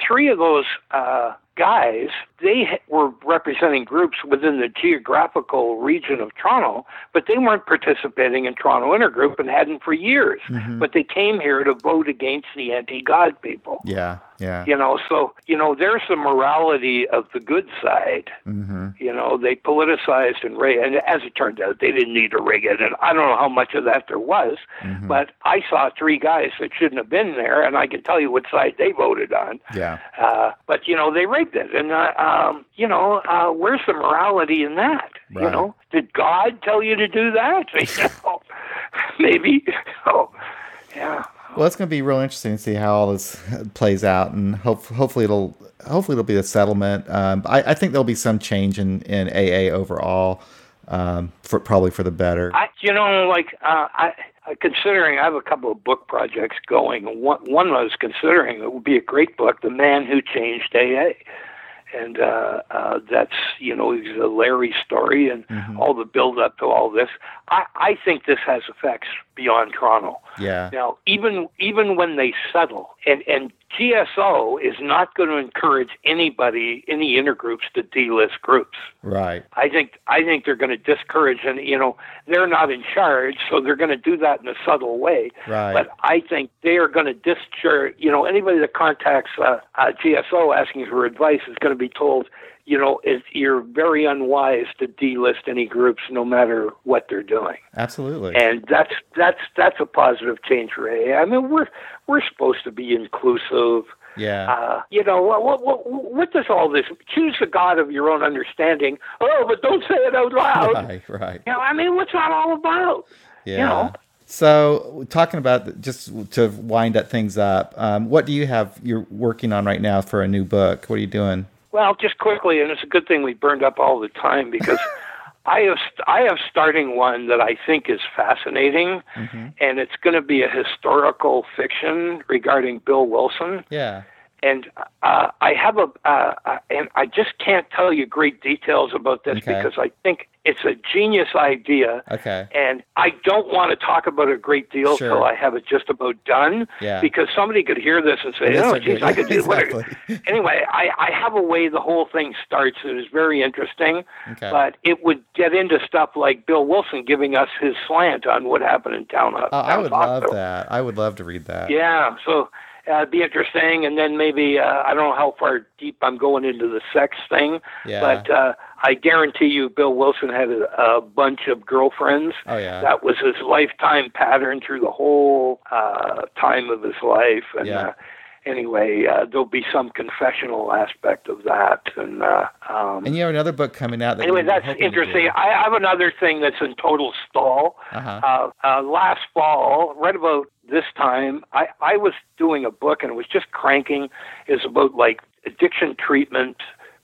[SPEAKER 2] Three of those uh, guys, they were representing groups within the geographical region of Toronto, but they weren't participating in Toronto Intergroup and hadn't for years.
[SPEAKER 1] Mhm.
[SPEAKER 2] But they came here to vote against the anti-God people.
[SPEAKER 1] Yeah. Yeah.
[SPEAKER 2] You know, so you know, there's the morality of the good side.
[SPEAKER 1] Mhm.
[SPEAKER 2] You know, they politicized and rig, and as it turned out, they didn't need to rig it. And I don't know how much of that there was,
[SPEAKER 1] Mhm.
[SPEAKER 2] but I saw three guys that shouldn't have been there, and I can tell you what side they voted on.
[SPEAKER 1] Yeah.
[SPEAKER 2] Uh, but you know, they rigged it, and uh, um, you know, uh, where's the morality in that? You know, did God tell you to do that? You know, maybe. Oh, yeah.
[SPEAKER 1] Well, it's going to be real interesting to see how all this plays out, and hope, hopefully it'll hopefully it'll be a settlement. Um, I, I think there'll be some change in, in AA overall, um, for probably for the better.
[SPEAKER 2] I, you know, like uh, I, I considering I have a couple of book projects going. One, one I was considering it would be a great book, "The Man Who Changed AA," and uh, uh, that's you know the Larry story and
[SPEAKER 1] Mhm.
[SPEAKER 2] all the build up to all this. I, I think this has effects beyond Toronto.
[SPEAKER 1] Yeah.
[SPEAKER 2] Now, even even when they settle, and and GSO is not going to encourage anybody, any intergroups, to delist groups.
[SPEAKER 1] Right.
[SPEAKER 2] I think I think they're going to discourage, and you know they're not in charge, so they're going to do that in a subtle way.
[SPEAKER 1] Right.
[SPEAKER 2] But I think they are going to discharge. You know, anybody that contacts uh, uh, GSO asking for advice is going to be told, you know, is you're very unwise to delist any groups, no matter what they're doing.
[SPEAKER 1] Absolutely.
[SPEAKER 2] And that's that's that's a positive change for AA. I mean, we're we're supposed to be inclusive.
[SPEAKER 1] yeah.
[SPEAKER 2] Uh, you know, what, what, what, what does all this? Choose the God of your own understanding. Oh, but don't say it out loud.
[SPEAKER 1] right. Right.
[SPEAKER 2] You know, I mean, what's that all about?
[SPEAKER 1] Yeah.
[SPEAKER 2] know.
[SPEAKER 1] So, talking about just to wind up things up, um, what do you have you're working on right now for a new book? What are you doing?
[SPEAKER 2] Well, just quickly, and it's a good thing we burned up all the time because I have I have starting one that I think is fascinating,
[SPEAKER 1] hmm
[SPEAKER 2] and it's going to be a historical fiction regarding Bill Wilson.
[SPEAKER 1] Yeah.
[SPEAKER 2] and uh, I have a, uh, uh, and I just can't tell you great details about this
[SPEAKER 1] Okay.
[SPEAKER 2] because I think it's a genius idea,
[SPEAKER 1] Okay.
[SPEAKER 2] and I don't want to talk about it a great deal
[SPEAKER 1] Sure.
[SPEAKER 2] till I have it just about done,
[SPEAKER 1] Yeah.
[SPEAKER 2] because somebody could hear this and say, "Oh, geez, I could do
[SPEAKER 1] exactly.
[SPEAKER 2] what." Anyway, I, I have a way the whole thing starts that is very interesting,
[SPEAKER 1] Okay.
[SPEAKER 2] but it would get into stuff like Bill Wilson giving us his slant on what happened in town.
[SPEAKER 1] Oh, I would love that. I would love to read that.
[SPEAKER 2] Yeah, so uh, it'd be interesting, and then maybe uh, I don't know how far deep I'm going into the sex thing,
[SPEAKER 1] Yeah.
[SPEAKER 2] but uh, I guarantee you, Bill Wilson had a, a bunch of girlfriends.
[SPEAKER 1] oh yeah.
[SPEAKER 2] That was his lifetime pattern through the whole uh, time of his life, and
[SPEAKER 1] Yeah.
[SPEAKER 2] uh, anyway, uh, there'll be some confessional aspect of that, and. Uh, um,
[SPEAKER 1] and you have another book coming out. That
[SPEAKER 2] Anyway, that's interesting. I have another thing that's in total stall.
[SPEAKER 1] Uh-huh.
[SPEAKER 2] Uh, uh, last fall, right about this time. I, I was doing a book and it was just cranking. It's about like addiction treatment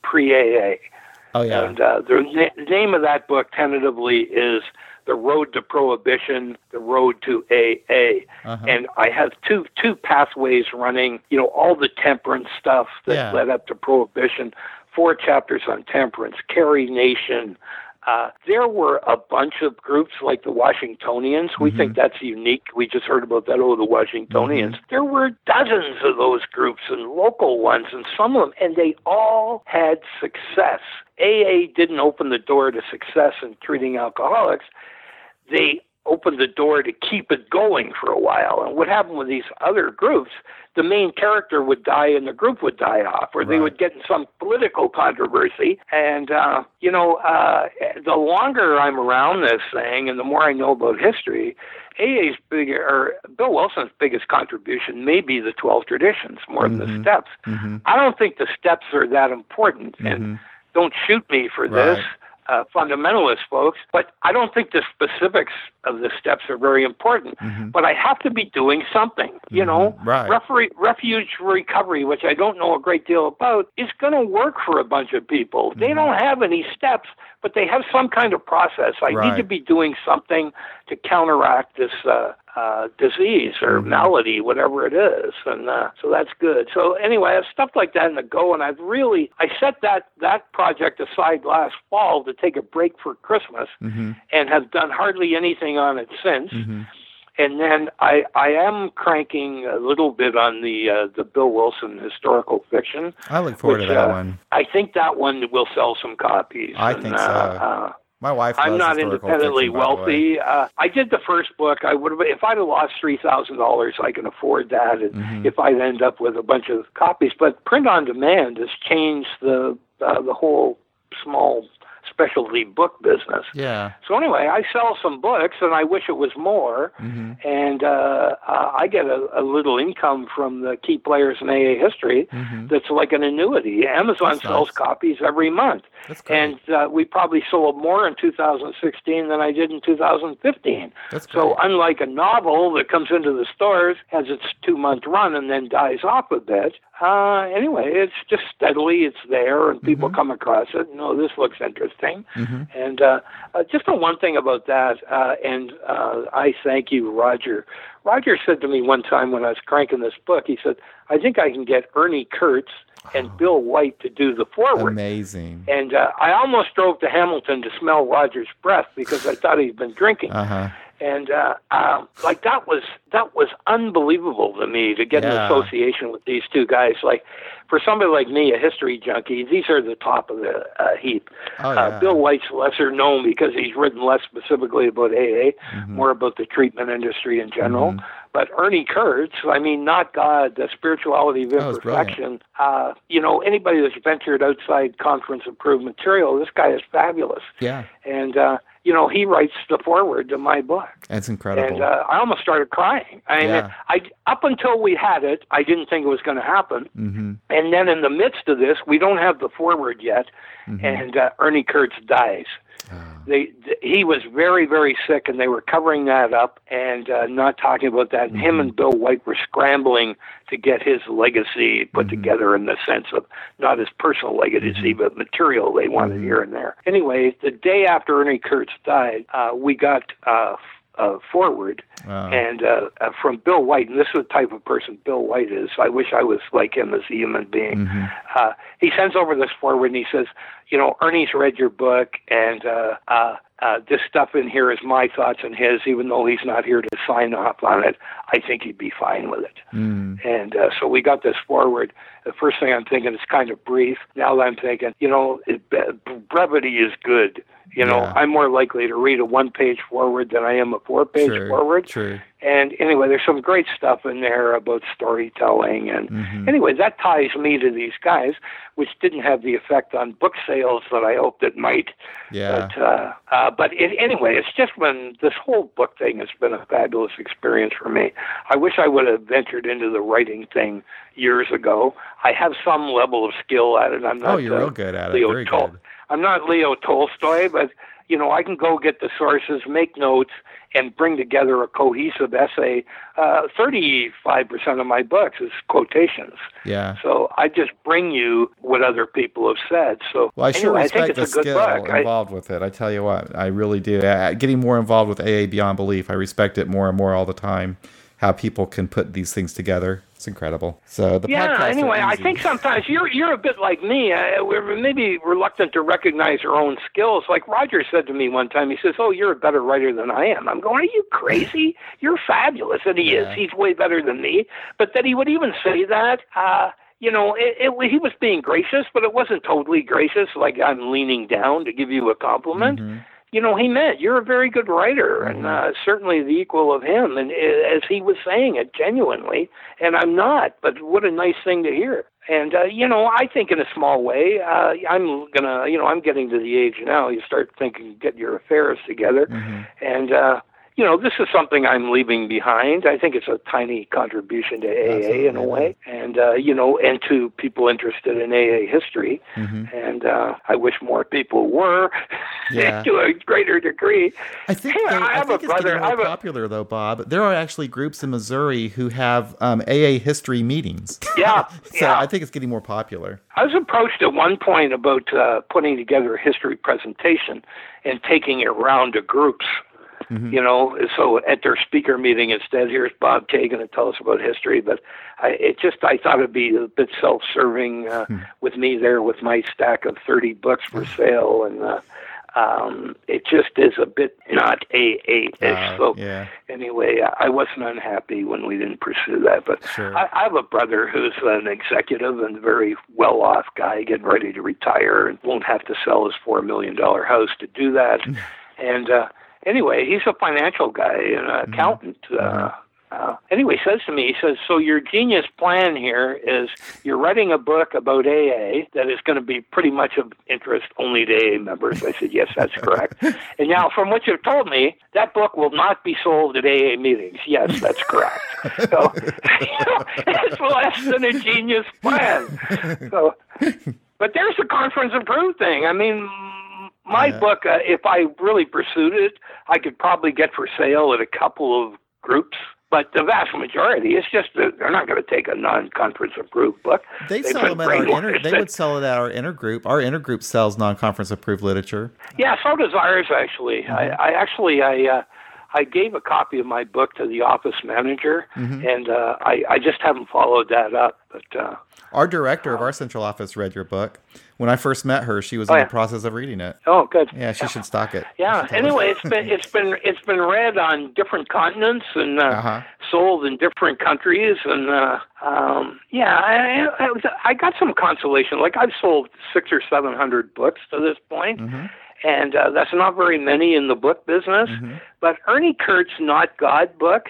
[SPEAKER 2] pre AA.
[SPEAKER 1] Oh yeah.
[SPEAKER 2] And uh, the na- name of that book tentatively is The Road to Prohibition, The Road to AA.
[SPEAKER 1] Uh-huh.
[SPEAKER 2] And I have two two pathways running, you know, all the temperance stuff that
[SPEAKER 1] Yeah.
[SPEAKER 2] led up to prohibition, four chapters on temperance, Carrie Nation. Uh, there were a bunch of groups like the Washingtonians. We
[SPEAKER 1] Mm-hmm.
[SPEAKER 2] think that's unique. We just heard about that. Oh, the Washingtonians. There were dozens of those groups and local ones, and some of them, and they all had success. AA didn't open the door to success in treating alcoholics. They opened the door to keep it going for a while. And what happened with these other groups, the main character would die and the group would die off, or they would get in some political controversy. And, uh, you know, uh, the longer I'm around this thing and the more I know about history, AA's big, or Bill Wilson's biggest contribution may be the 12 traditions more than the steps.
[SPEAKER 1] Mhm.
[SPEAKER 2] I don't think the steps are that important.
[SPEAKER 1] Mhm.
[SPEAKER 2] And don't shoot me for this,
[SPEAKER 1] Right.
[SPEAKER 2] Uh, fundamentalist folks, but I don't think the specifics of the steps are very important.
[SPEAKER 1] Mhm.
[SPEAKER 2] But I have to be doing something. You know,
[SPEAKER 1] Mhm. Right.
[SPEAKER 2] Referee, refuge recovery, which I don't know a great deal about, is going to work for a bunch of people. They
[SPEAKER 1] Mm-hmm.
[SPEAKER 2] don't have any steps, but they have some kind of process. I need to be doing something to counteract this uh, uh, disease or
[SPEAKER 1] Mm-hmm.
[SPEAKER 2] malady, whatever it is, and uh, so that's good. So anyway, I have stuff like that in the go, and I've really I set that that project aside last fall to take a break for Christmas,
[SPEAKER 1] Mhm.
[SPEAKER 2] and have done hardly anything on it since.
[SPEAKER 1] Mhm.
[SPEAKER 2] And then I I am cranking a little bit on the uh, the Bill Wilson historical fiction.
[SPEAKER 1] I look forward
[SPEAKER 2] which,
[SPEAKER 1] to that
[SPEAKER 2] uh,
[SPEAKER 1] one.
[SPEAKER 2] I think that one will sell some copies.
[SPEAKER 1] I
[SPEAKER 2] and,
[SPEAKER 1] think
[SPEAKER 2] uh,
[SPEAKER 1] so.
[SPEAKER 2] Uh,
[SPEAKER 1] My wife.
[SPEAKER 2] I'm not independently
[SPEAKER 1] fiction, by the way.
[SPEAKER 2] wealthy. Uh, I did the first book. I would have if I'd have lost three thousand dollars. I can afford that, and
[SPEAKER 1] Mhm.
[SPEAKER 2] if I'd end up with a bunch of copies. But print on demand has changed the uh, the whole small specialty book business.
[SPEAKER 1] Yeah.
[SPEAKER 2] So anyway, I sell some books, and I wish it was more.
[SPEAKER 1] hmm
[SPEAKER 2] And uh, uh, I get a, a little income from the key players in AA history.
[SPEAKER 1] hmm
[SPEAKER 2] That's like an annuity. Amazon
[SPEAKER 1] That's
[SPEAKER 2] sells
[SPEAKER 1] nice.
[SPEAKER 2] copies every month.
[SPEAKER 1] That's great.
[SPEAKER 2] And uh, we probably sold more in 2016 than I did in 2015.
[SPEAKER 1] That's
[SPEAKER 2] So
[SPEAKER 1] great.
[SPEAKER 2] unlike a novel that comes into the stores, has its two month run, and then dies off a bit, uh, anyway, it's just steadily, it's there, and people
[SPEAKER 1] Mhm.
[SPEAKER 2] come across it. No, this looks interesting.
[SPEAKER 1] hmm
[SPEAKER 2] And uh, uh, just the one thing about that, uh, and uh, I thank you, Roger. Roger said to me one time when I was cranking this book, he said, I think I can get Ernie Kurtz and Bill White to do the forward.
[SPEAKER 1] Amazing.
[SPEAKER 2] And uh, I almost drove to Hamilton to smell Roger's breath because I thought he'd been drinking.
[SPEAKER 1] Uh huh.
[SPEAKER 2] And uh, um, like that was that was unbelievable to me to get an association with these two guys. Like for somebody like me, a history junkie, these are the top of the uh, heap.
[SPEAKER 1] Oh yeah.
[SPEAKER 2] Uh, Bill White's lesser known because he's written less specifically about AA,
[SPEAKER 1] Mhm.
[SPEAKER 2] more about the treatment industry in general.
[SPEAKER 1] Mhm.
[SPEAKER 2] But Ernie Kurtz, I mean, not God, the spirituality of imperfection. Uh, you know, anybody that's ventured outside conference approved material, this guy is fabulous.
[SPEAKER 1] Yeah.
[SPEAKER 2] And, uh, you know, he writes the foreword to my book.
[SPEAKER 1] That's incredible.
[SPEAKER 2] And uh, I almost started crying. I mean,
[SPEAKER 1] Yeah.
[SPEAKER 2] I, up until we had it, I didn't think it was going to happen.
[SPEAKER 1] hmm
[SPEAKER 2] And then in the midst of this, we don't have the foreword yet,
[SPEAKER 1] Mhm.
[SPEAKER 2] and uh, Ernie Kurtz dies.
[SPEAKER 1] Oh.
[SPEAKER 2] They, th- he was very, very sick, and they were covering that up and uh, not talking about that. And him and Bill White were scrambling to get his legacy put together in the sense of not his personal legacy, but material they wanted here and there. Anyway, the day after Ernie Kurtz died, uh, we got uh, uh, forward
[SPEAKER 1] Wow.
[SPEAKER 2] and uh, uh, from Bill White, and this is the type of person Bill White is. I wish I was like him as a human being.
[SPEAKER 1] Mhm.
[SPEAKER 2] Uh, he sends over this forward, and he says, "You know, Ernie's read your book, and uh, uh, uh, this stuff in here is my thoughts and his. Even though he's not here to sign off on it, I think he'd be fine with it."
[SPEAKER 1] Mm.
[SPEAKER 2] And uh, so we got this forward. The first thing I'm thinking is kind of brief. Now that I'm thinking, you know, it, brevity is good. You know,
[SPEAKER 1] Yeah.
[SPEAKER 2] I'm more likely to read a one-page forward than I am a four-page
[SPEAKER 1] True.
[SPEAKER 2] forward.
[SPEAKER 1] True.
[SPEAKER 2] And anyway, there's some great stuff in there about storytelling. And
[SPEAKER 1] Mhm.
[SPEAKER 2] anyway, that ties me to these guys, which didn't have the effect on book sales that I hoped it might.
[SPEAKER 1] Yeah.
[SPEAKER 2] But, uh, uh, but it, anyway, it's just when this whole book thing has been a fabulous experience for me. I wish I would have ventured into the writing thing years ago. I have some level of skill at it. I'm not
[SPEAKER 1] oh, you're
[SPEAKER 2] uh,
[SPEAKER 1] real good at it.
[SPEAKER 2] Leo
[SPEAKER 1] Very
[SPEAKER 2] Tol-
[SPEAKER 1] good.
[SPEAKER 2] I'm not Leo Tolstoy, but you know, I can go get the sources, make notes, and bring together a cohesive essay. Uh, 35% of my books is quotations.
[SPEAKER 1] Yeah.
[SPEAKER 2] So I just bring you what other people have said. So
[SPEAKER 1] well, I sure respect
[SPEAKER 2] I think
[SPEAKER 1] the
[SPEAKER 2] it's a good
[SPEAKER 1] skill
[SPEAKER 2] book.
[SPEAKER 1] involved with it. I tell you what, I really do. Uh, getting more involved with AA Beyond Belief, I respect it more and more all the time. How people can put these things together. It's incredible. So the
[SPEAKER 2] yeah. Anyway, I think sometimes you're you're a bit like me. Uh, we're maybe reluctant to recognize our own skills. Like Roger said to me one time, he says, "Oh, you're a better writer than I am." I'm going, "Are you crazy? You're fabulous," and he
[SPEAKER 1] Yeah.
[SPEAKER 2] is. He's way better than me. But that he would even say that. uh you know, it, it, he was being gracious, but it wasn't totally gracious. Like I'm leaning down to give you a compliment.
[SPEAKER 1] Mhm.
[SPEAKER 2] You know, he meant you're a very good writer and uh, certainly the equal of him. And uh, as he was saying it genuinely, and I'm not, but what a nice thing to hear. And uh, you know, I think in a small way, uh, I'm gonna, you know, I'm getting to the age now. You start thinking, get your affairs together,
[SPEAKER 1] Mhm.
[SPEAKER 2] and uh, you know, this is something I'm leaving behind. I think it's a tiny contribution to AA in a way, and uh, you know, and to people interested in AA history.
[SPEAKER 1] Mhm.
[SPEAKER 2] And uh, I wish more people were
[SPEAKER 1] Yeah.
[SPEAKER 2] to a greater degree.
[SPEAKER 1] I think,
[SPEAKER 2] Hey,
[SPEAKER 1] they,
[SPEAKER 2] I
[SPEAKER 1] I
[SPEAKER 2] have
[SPEAKER 1] think
[SPEAKER 2] a
[SPEAKER 1] it's getting
[SPEAKER 2] brother- I
[SPEAKER 1] more
[SPEAKER 2] have a-
[SPEAKER 1] popular though, Bob. There are actually groups in Missouri who have um, AA history meetings.
[SPEAKER 2] Yeah,
[SPEAKER 1] so
[SPEAKER 2] yeah.
[SPEAKER 1] I think it's getting more popular.
[SPEAKER 2] I was approached at one point about uh, putting together a history presentation and taking it around to groups.
[SPEAKER 1] Mhm.
[SPEAKER 2] You know, so at their speaker meeting instead, here's Bob Kagan to tell us about history. But I, it just, I thought it'd be a bit self-serving uh,
[SPEAKER 1] Hmm.
[SPEAKER 2] with me there with my stack of 30 books for sale, and uh, um, it just is a bit not AA-ish.
[SPEAKER 1] Uh,
[SPEAKER 2] so
[SPEAKER 1] yeah.
[SPEAKER 2] anyway, I wasn't unhappy when we didn't pursue that. But
[SPEAKER 1] Sure.
[SPEAKER 2] I, I have a brother who's an executive and very well off guy, getting ready to retire, and won't have to sell his four million dollar house to do that. and uh, anyway, he's a financial guy and an accountant. Uh, uh, anyway, he says to me, he says, "So your genius plan here is you're writing a book about AA that is going to be pretty much of interest only to AA members." I said, "Yes, that's correct." and now, from what you've told me, that book will not be sold at AA meetings. Yes, that's correct. so you know, it's less than a genius plan. So, but there's the conference approved thing. I mean. My
[SPEAKER 1] Yeah.
[SPEAKER 2] book, uh, if I really pursued it, I could probably get for sale at a couple of groups. But the vast majority, it's just they're not going to take a non-conference approved book.
[SPEAKER 1] They
[SPEAKER 2] They've
[SPEAKER 1] sell them at our inter. They would sell it at our intergroup. Our intergroup sells non-conference approved literature.
[SPEAKER 2] Yeah, so does ours actually. I, I actually I uh, I gave a copy of my book to the office manager, and uh, I I just haven't followed that up. But uh,
[SPEAKER 1] Our director of our central office read your book. When I first met her, she was
[SPEAKER 2] Oh,
[SPEAKER 1] in
[SPEAKER 2] yeah.
[SPEAKER 1] the process of reading it.
[SPEAKER 2] oh, good.
[SPEAKER 1] Yeah, she should stock it.
[SPEAKER 2] Yeah. Anyway, it's been it's been it's been read on different continents and uh,
[SPEAKER 1] Uh-huh.
[SPEAKER 2] sold in different countries, and uh, um, yeah, I, I, I got some consolation. Like I've sold six or seven hundred books to this point,
[SPEAKER 1] Mm-hmm.
[SPEAKER 2] And uh, that's not very many in the book business. But Ernie Kurtz's "Not God" book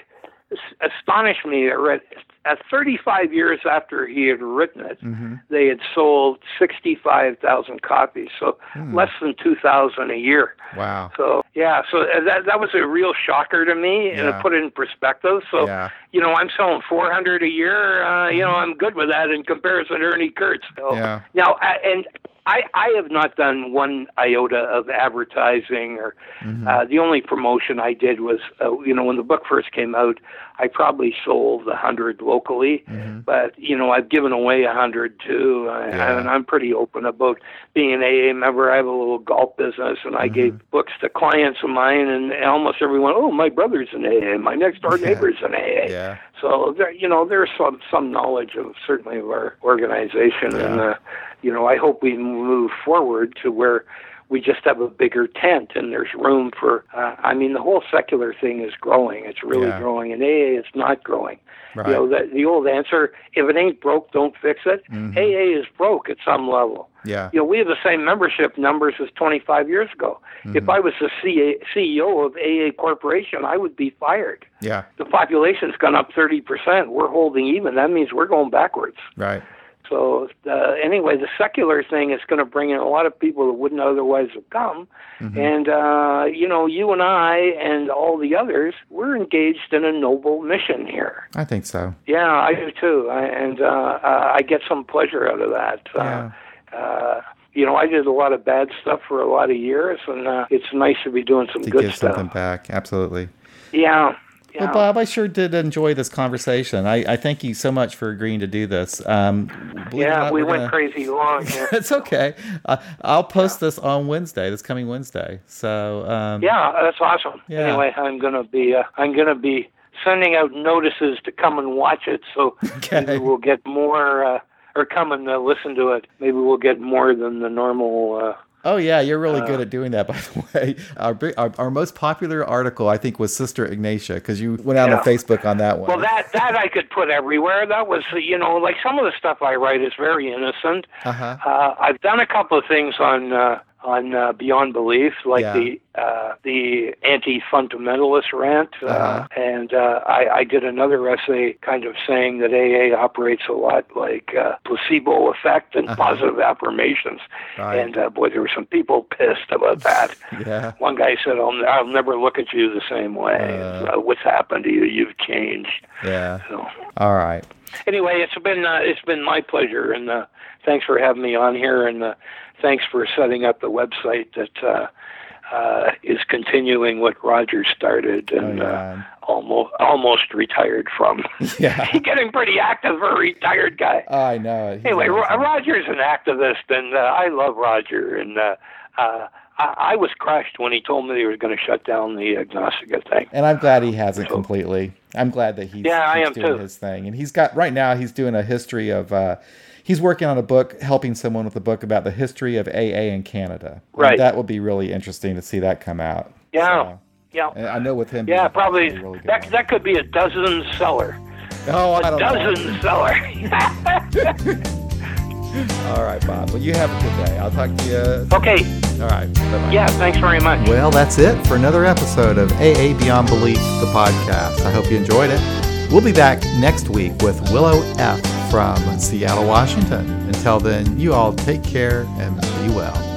[SPEAKER 2] astonished me. I read at 35 years after he had written it,
[SPEAKER 1] Mm-hmm.
[SPEAKER 2] they had sold 65,000 copies, so
[SPEAKER 1] Hmm.
[SPEAKER 2] less than 2,000 a year.
[SPEAKER 1] Wow.
[SPEAKER 2] So yeah, so uh, that that was a real shocker to me, and
[SPEAKER 1] Yeah.
[SPEAKER 2] it put it in perspective. So
[SPEAKER 1] Yeah.
[SPEAKER 2] you know, I'm selling 400 a year. Uh, you know, I'm good with that in comparison to Ernie Kurtz. So,
[SPEAKER 1] Yeah.
[SPEAKER 2] Now, and I I have not done one iota of advertising, or
[SPEAKER 1] Mm-hmm.
[SPEAKER 2] uh, the only promotion I did was, uh, you know, when the book first came out, I probably sold a hundred locally,
[SPEAKER 1] Mm-hmm.
[SPEAKER 2] but you know, I've given away a hundred too,
[SPEAKER 1] Yeah.
[SPEAKER 2] and I'm pretty open about being an AA member. I have a little golf business, and I gave books to clients of mine, and almost everyone, oh, my brother's an AA, my next door
[SPEAKER 1] Yeah.
[SPEAKER 2] neighbor's an AA.
[SPEAKER 1] Yeah.
[SPEAKER 2] So there, you know, there's some some knowledge of certainly of our organization, and uh, you know, I hope we move forward to where we just have a bigger tent and there's room for. Uh, I mean, the whole secular thing is growing. It's really
[SPEAKER 1] Yeah.
[SPEAKER 2] growing, and AA is not growing.
[SPEAKER 1] Right.
[SPEAKER 2] You know, the, the old answer: if it ain't broke, don't fix it.
[SPEAKER 1] Mhm.
[SPEAKER 2] AA is broke at some level.
[SPEAKER 1] Yeah.
[SPEAKER 2] You know, we have the same membership numbers as 25 years ago.
[SPEAKER 1] Mm-hmm.
[SPEAKER 2] If I was the CA, CEO of AA Corporation, I would be fired
[SPEAKER 1] Yeah.
[SPEAKER 2] the population's gone up 30%. We're holding even. That means we're going backwards.
[SPEAKER 1] Right.
[SPEAKER 2] So, uh, anyway, the secular thing is going to bring in a lot of people that wouldn't otherwise have come.
[SPEAKER 1] Mm-hmm.
[SPEAKER 2] And, uh, you know, you and I and all the others, we're engaged in a noble mission here.
[SPEAKER 1] I think so.
[SPEAKER 2] Yeah, I do too. I, and uh, uh, I get some pleasure out of that. Uh, uh, you know, I did a lot of bad stuff for a lot of years, and uh, it's nice to be doing some
[SPEAKER 1] to
[SPEAKER 2] good
[SPEAKER 1] give
[SPEAKER 2] stuff.
[SPEAKER 1] something back. Absolutely.
[SPEAKER 2] Yeah. Yeah.
[SPEAKER 1] Well, Bob, I sure did enjoy this conversation. I, I thank you so much for agreeing to do this. Um, believe it or
[SPEAKER 2] yeah,
[SPEAKER 1] not,
[SPEAKER 2] we went
[SPEAKER 1] gonna-
[SPEAKER 2] crazy long here.
[SPEAKER 1] it's okay. Uh, I'll post this on Wednesday, this coming Wednesday. So um,
[SPEAKER 2] Yeah, that's awesome.
[SPEAKER 1] Yeah.
[SPEAKER 2] Anyway, I'm gonna be uh, I'm gonna be sending out notices to come and watch it, so
[SPEAKER 1] Okay.
[SPEAKER 2] maybe we'll get more, uh, or come and uh, listen to it. Maybe we'll get more than the normal. Uh,
[SPEAKER 1] Oh yeah, you're really
[SPEAKER 2] Uh,
[SPEAKER 1] good at doing that. By the way, our, our our most popular article I think was Sister Ignatia because you went out
[SPEAKER 2] Yeah.
[SPEAKER 1] on Facebook on that one.
[SPEAKER 2] well, that that I could put everywhere. That was, you know, like some of the stuff I write is very innocent.
[SPEAKER 1] uh-huh.
[SPEAKER 2] Uh, I've done a couple of things on uh, on uh, Beyond Belief, like
[SPEAKER 1] Yeah.
[SPEAKER 2] the uh, the anti-fundamentalist rant, uh,
[SPEAKER 1] Uh-huh.
[SPEAKER 2] and uh, I, I did another essay, kind of saying that AA operates a lot like uh, placebo effect and
[SPEAKER 1] Uh-huh.
[SPEAKER 2] positive affirmations.
[SPEAKER 1] Right.
[SPEAKER 2] And uh, boy, there were some people pissed about that.
[SPEAKER 1] yeah.
[SPEAKER 2] One guy said, "I'll, I'll never look at you the same way.
[SPEAKER 1] Uh.
[SPEAKER 2] Uh, what's happened to you? You've changed."
[SPEAKER 1] Yeah.
[SPEAKER 2] So
[SPEAKER 1] All right.
[SPEAKER 2] anyway, it's been uh, it's been my pleasure, and uh, thanks for having me on here, and uh, thanks for setting up the website that uh, uh, is continuing what Roger started and
[SPEAKER 1] Oh,
[SPEAKER 2] uh, almost almost retired from.
[SPEAKER 1] Yeah.
[SPEAKER 2] He's getting pretty active for a retired guy.
[SPEAKER 1] I know. He's
[SPEAKER 2] Anyway, Ro-. Roger's an activist, and uh, I love Roger, and. Uh, uh, I, I was crushed when he told me he was going to shut down the Agnostica thing.
[SPEAKER 1] And I'm glad he hasn't completely. I'm glad that he's,
[SPEAKER 2] Yeah, I am
[SPEAKER 1] doing
[SPEAKER 2] too.
[SPEAKER 1] his thing. And he's got right now he's doing a history of uh he's working on a book helping someone with a book about the history of AA in Canada. And
[SPEAKER 2] Right.
[SPEAKER 1] that would be really interesting to see that come out.
[SPEAKER 2] Yeah.
[SPEAKER 1] So,
[SPEAKER 2] Yeah.
[SPEAKER 1] and I know with him
[SPEAKER 2] Yeah, probably.
[SPEAKER 1] really good
[SPEAKER 2] That
[SPEAKER 1] one.
[SPEAKER 2] that could be a dozen seller.
[SPEAKER 1] Oh, I don't know.
[SPEAKER 2] Dozen seller.
[SPEAKER 1] All right, Bob. Well, you have a good day. I'll talk to you.
[SPEAKER 2] okay.
[SPEAKER 1] All right. Bye-bye.
[SPEAKER 2] Yeah. Thanks very much.
[SPEAKER 1] Well, that's it for another episode of AA Beyond Belief, the podcast. I hope you enjoyed it. We'll be back next week with Willow F. from Seattle, Washington. Until then, you all take care and be well.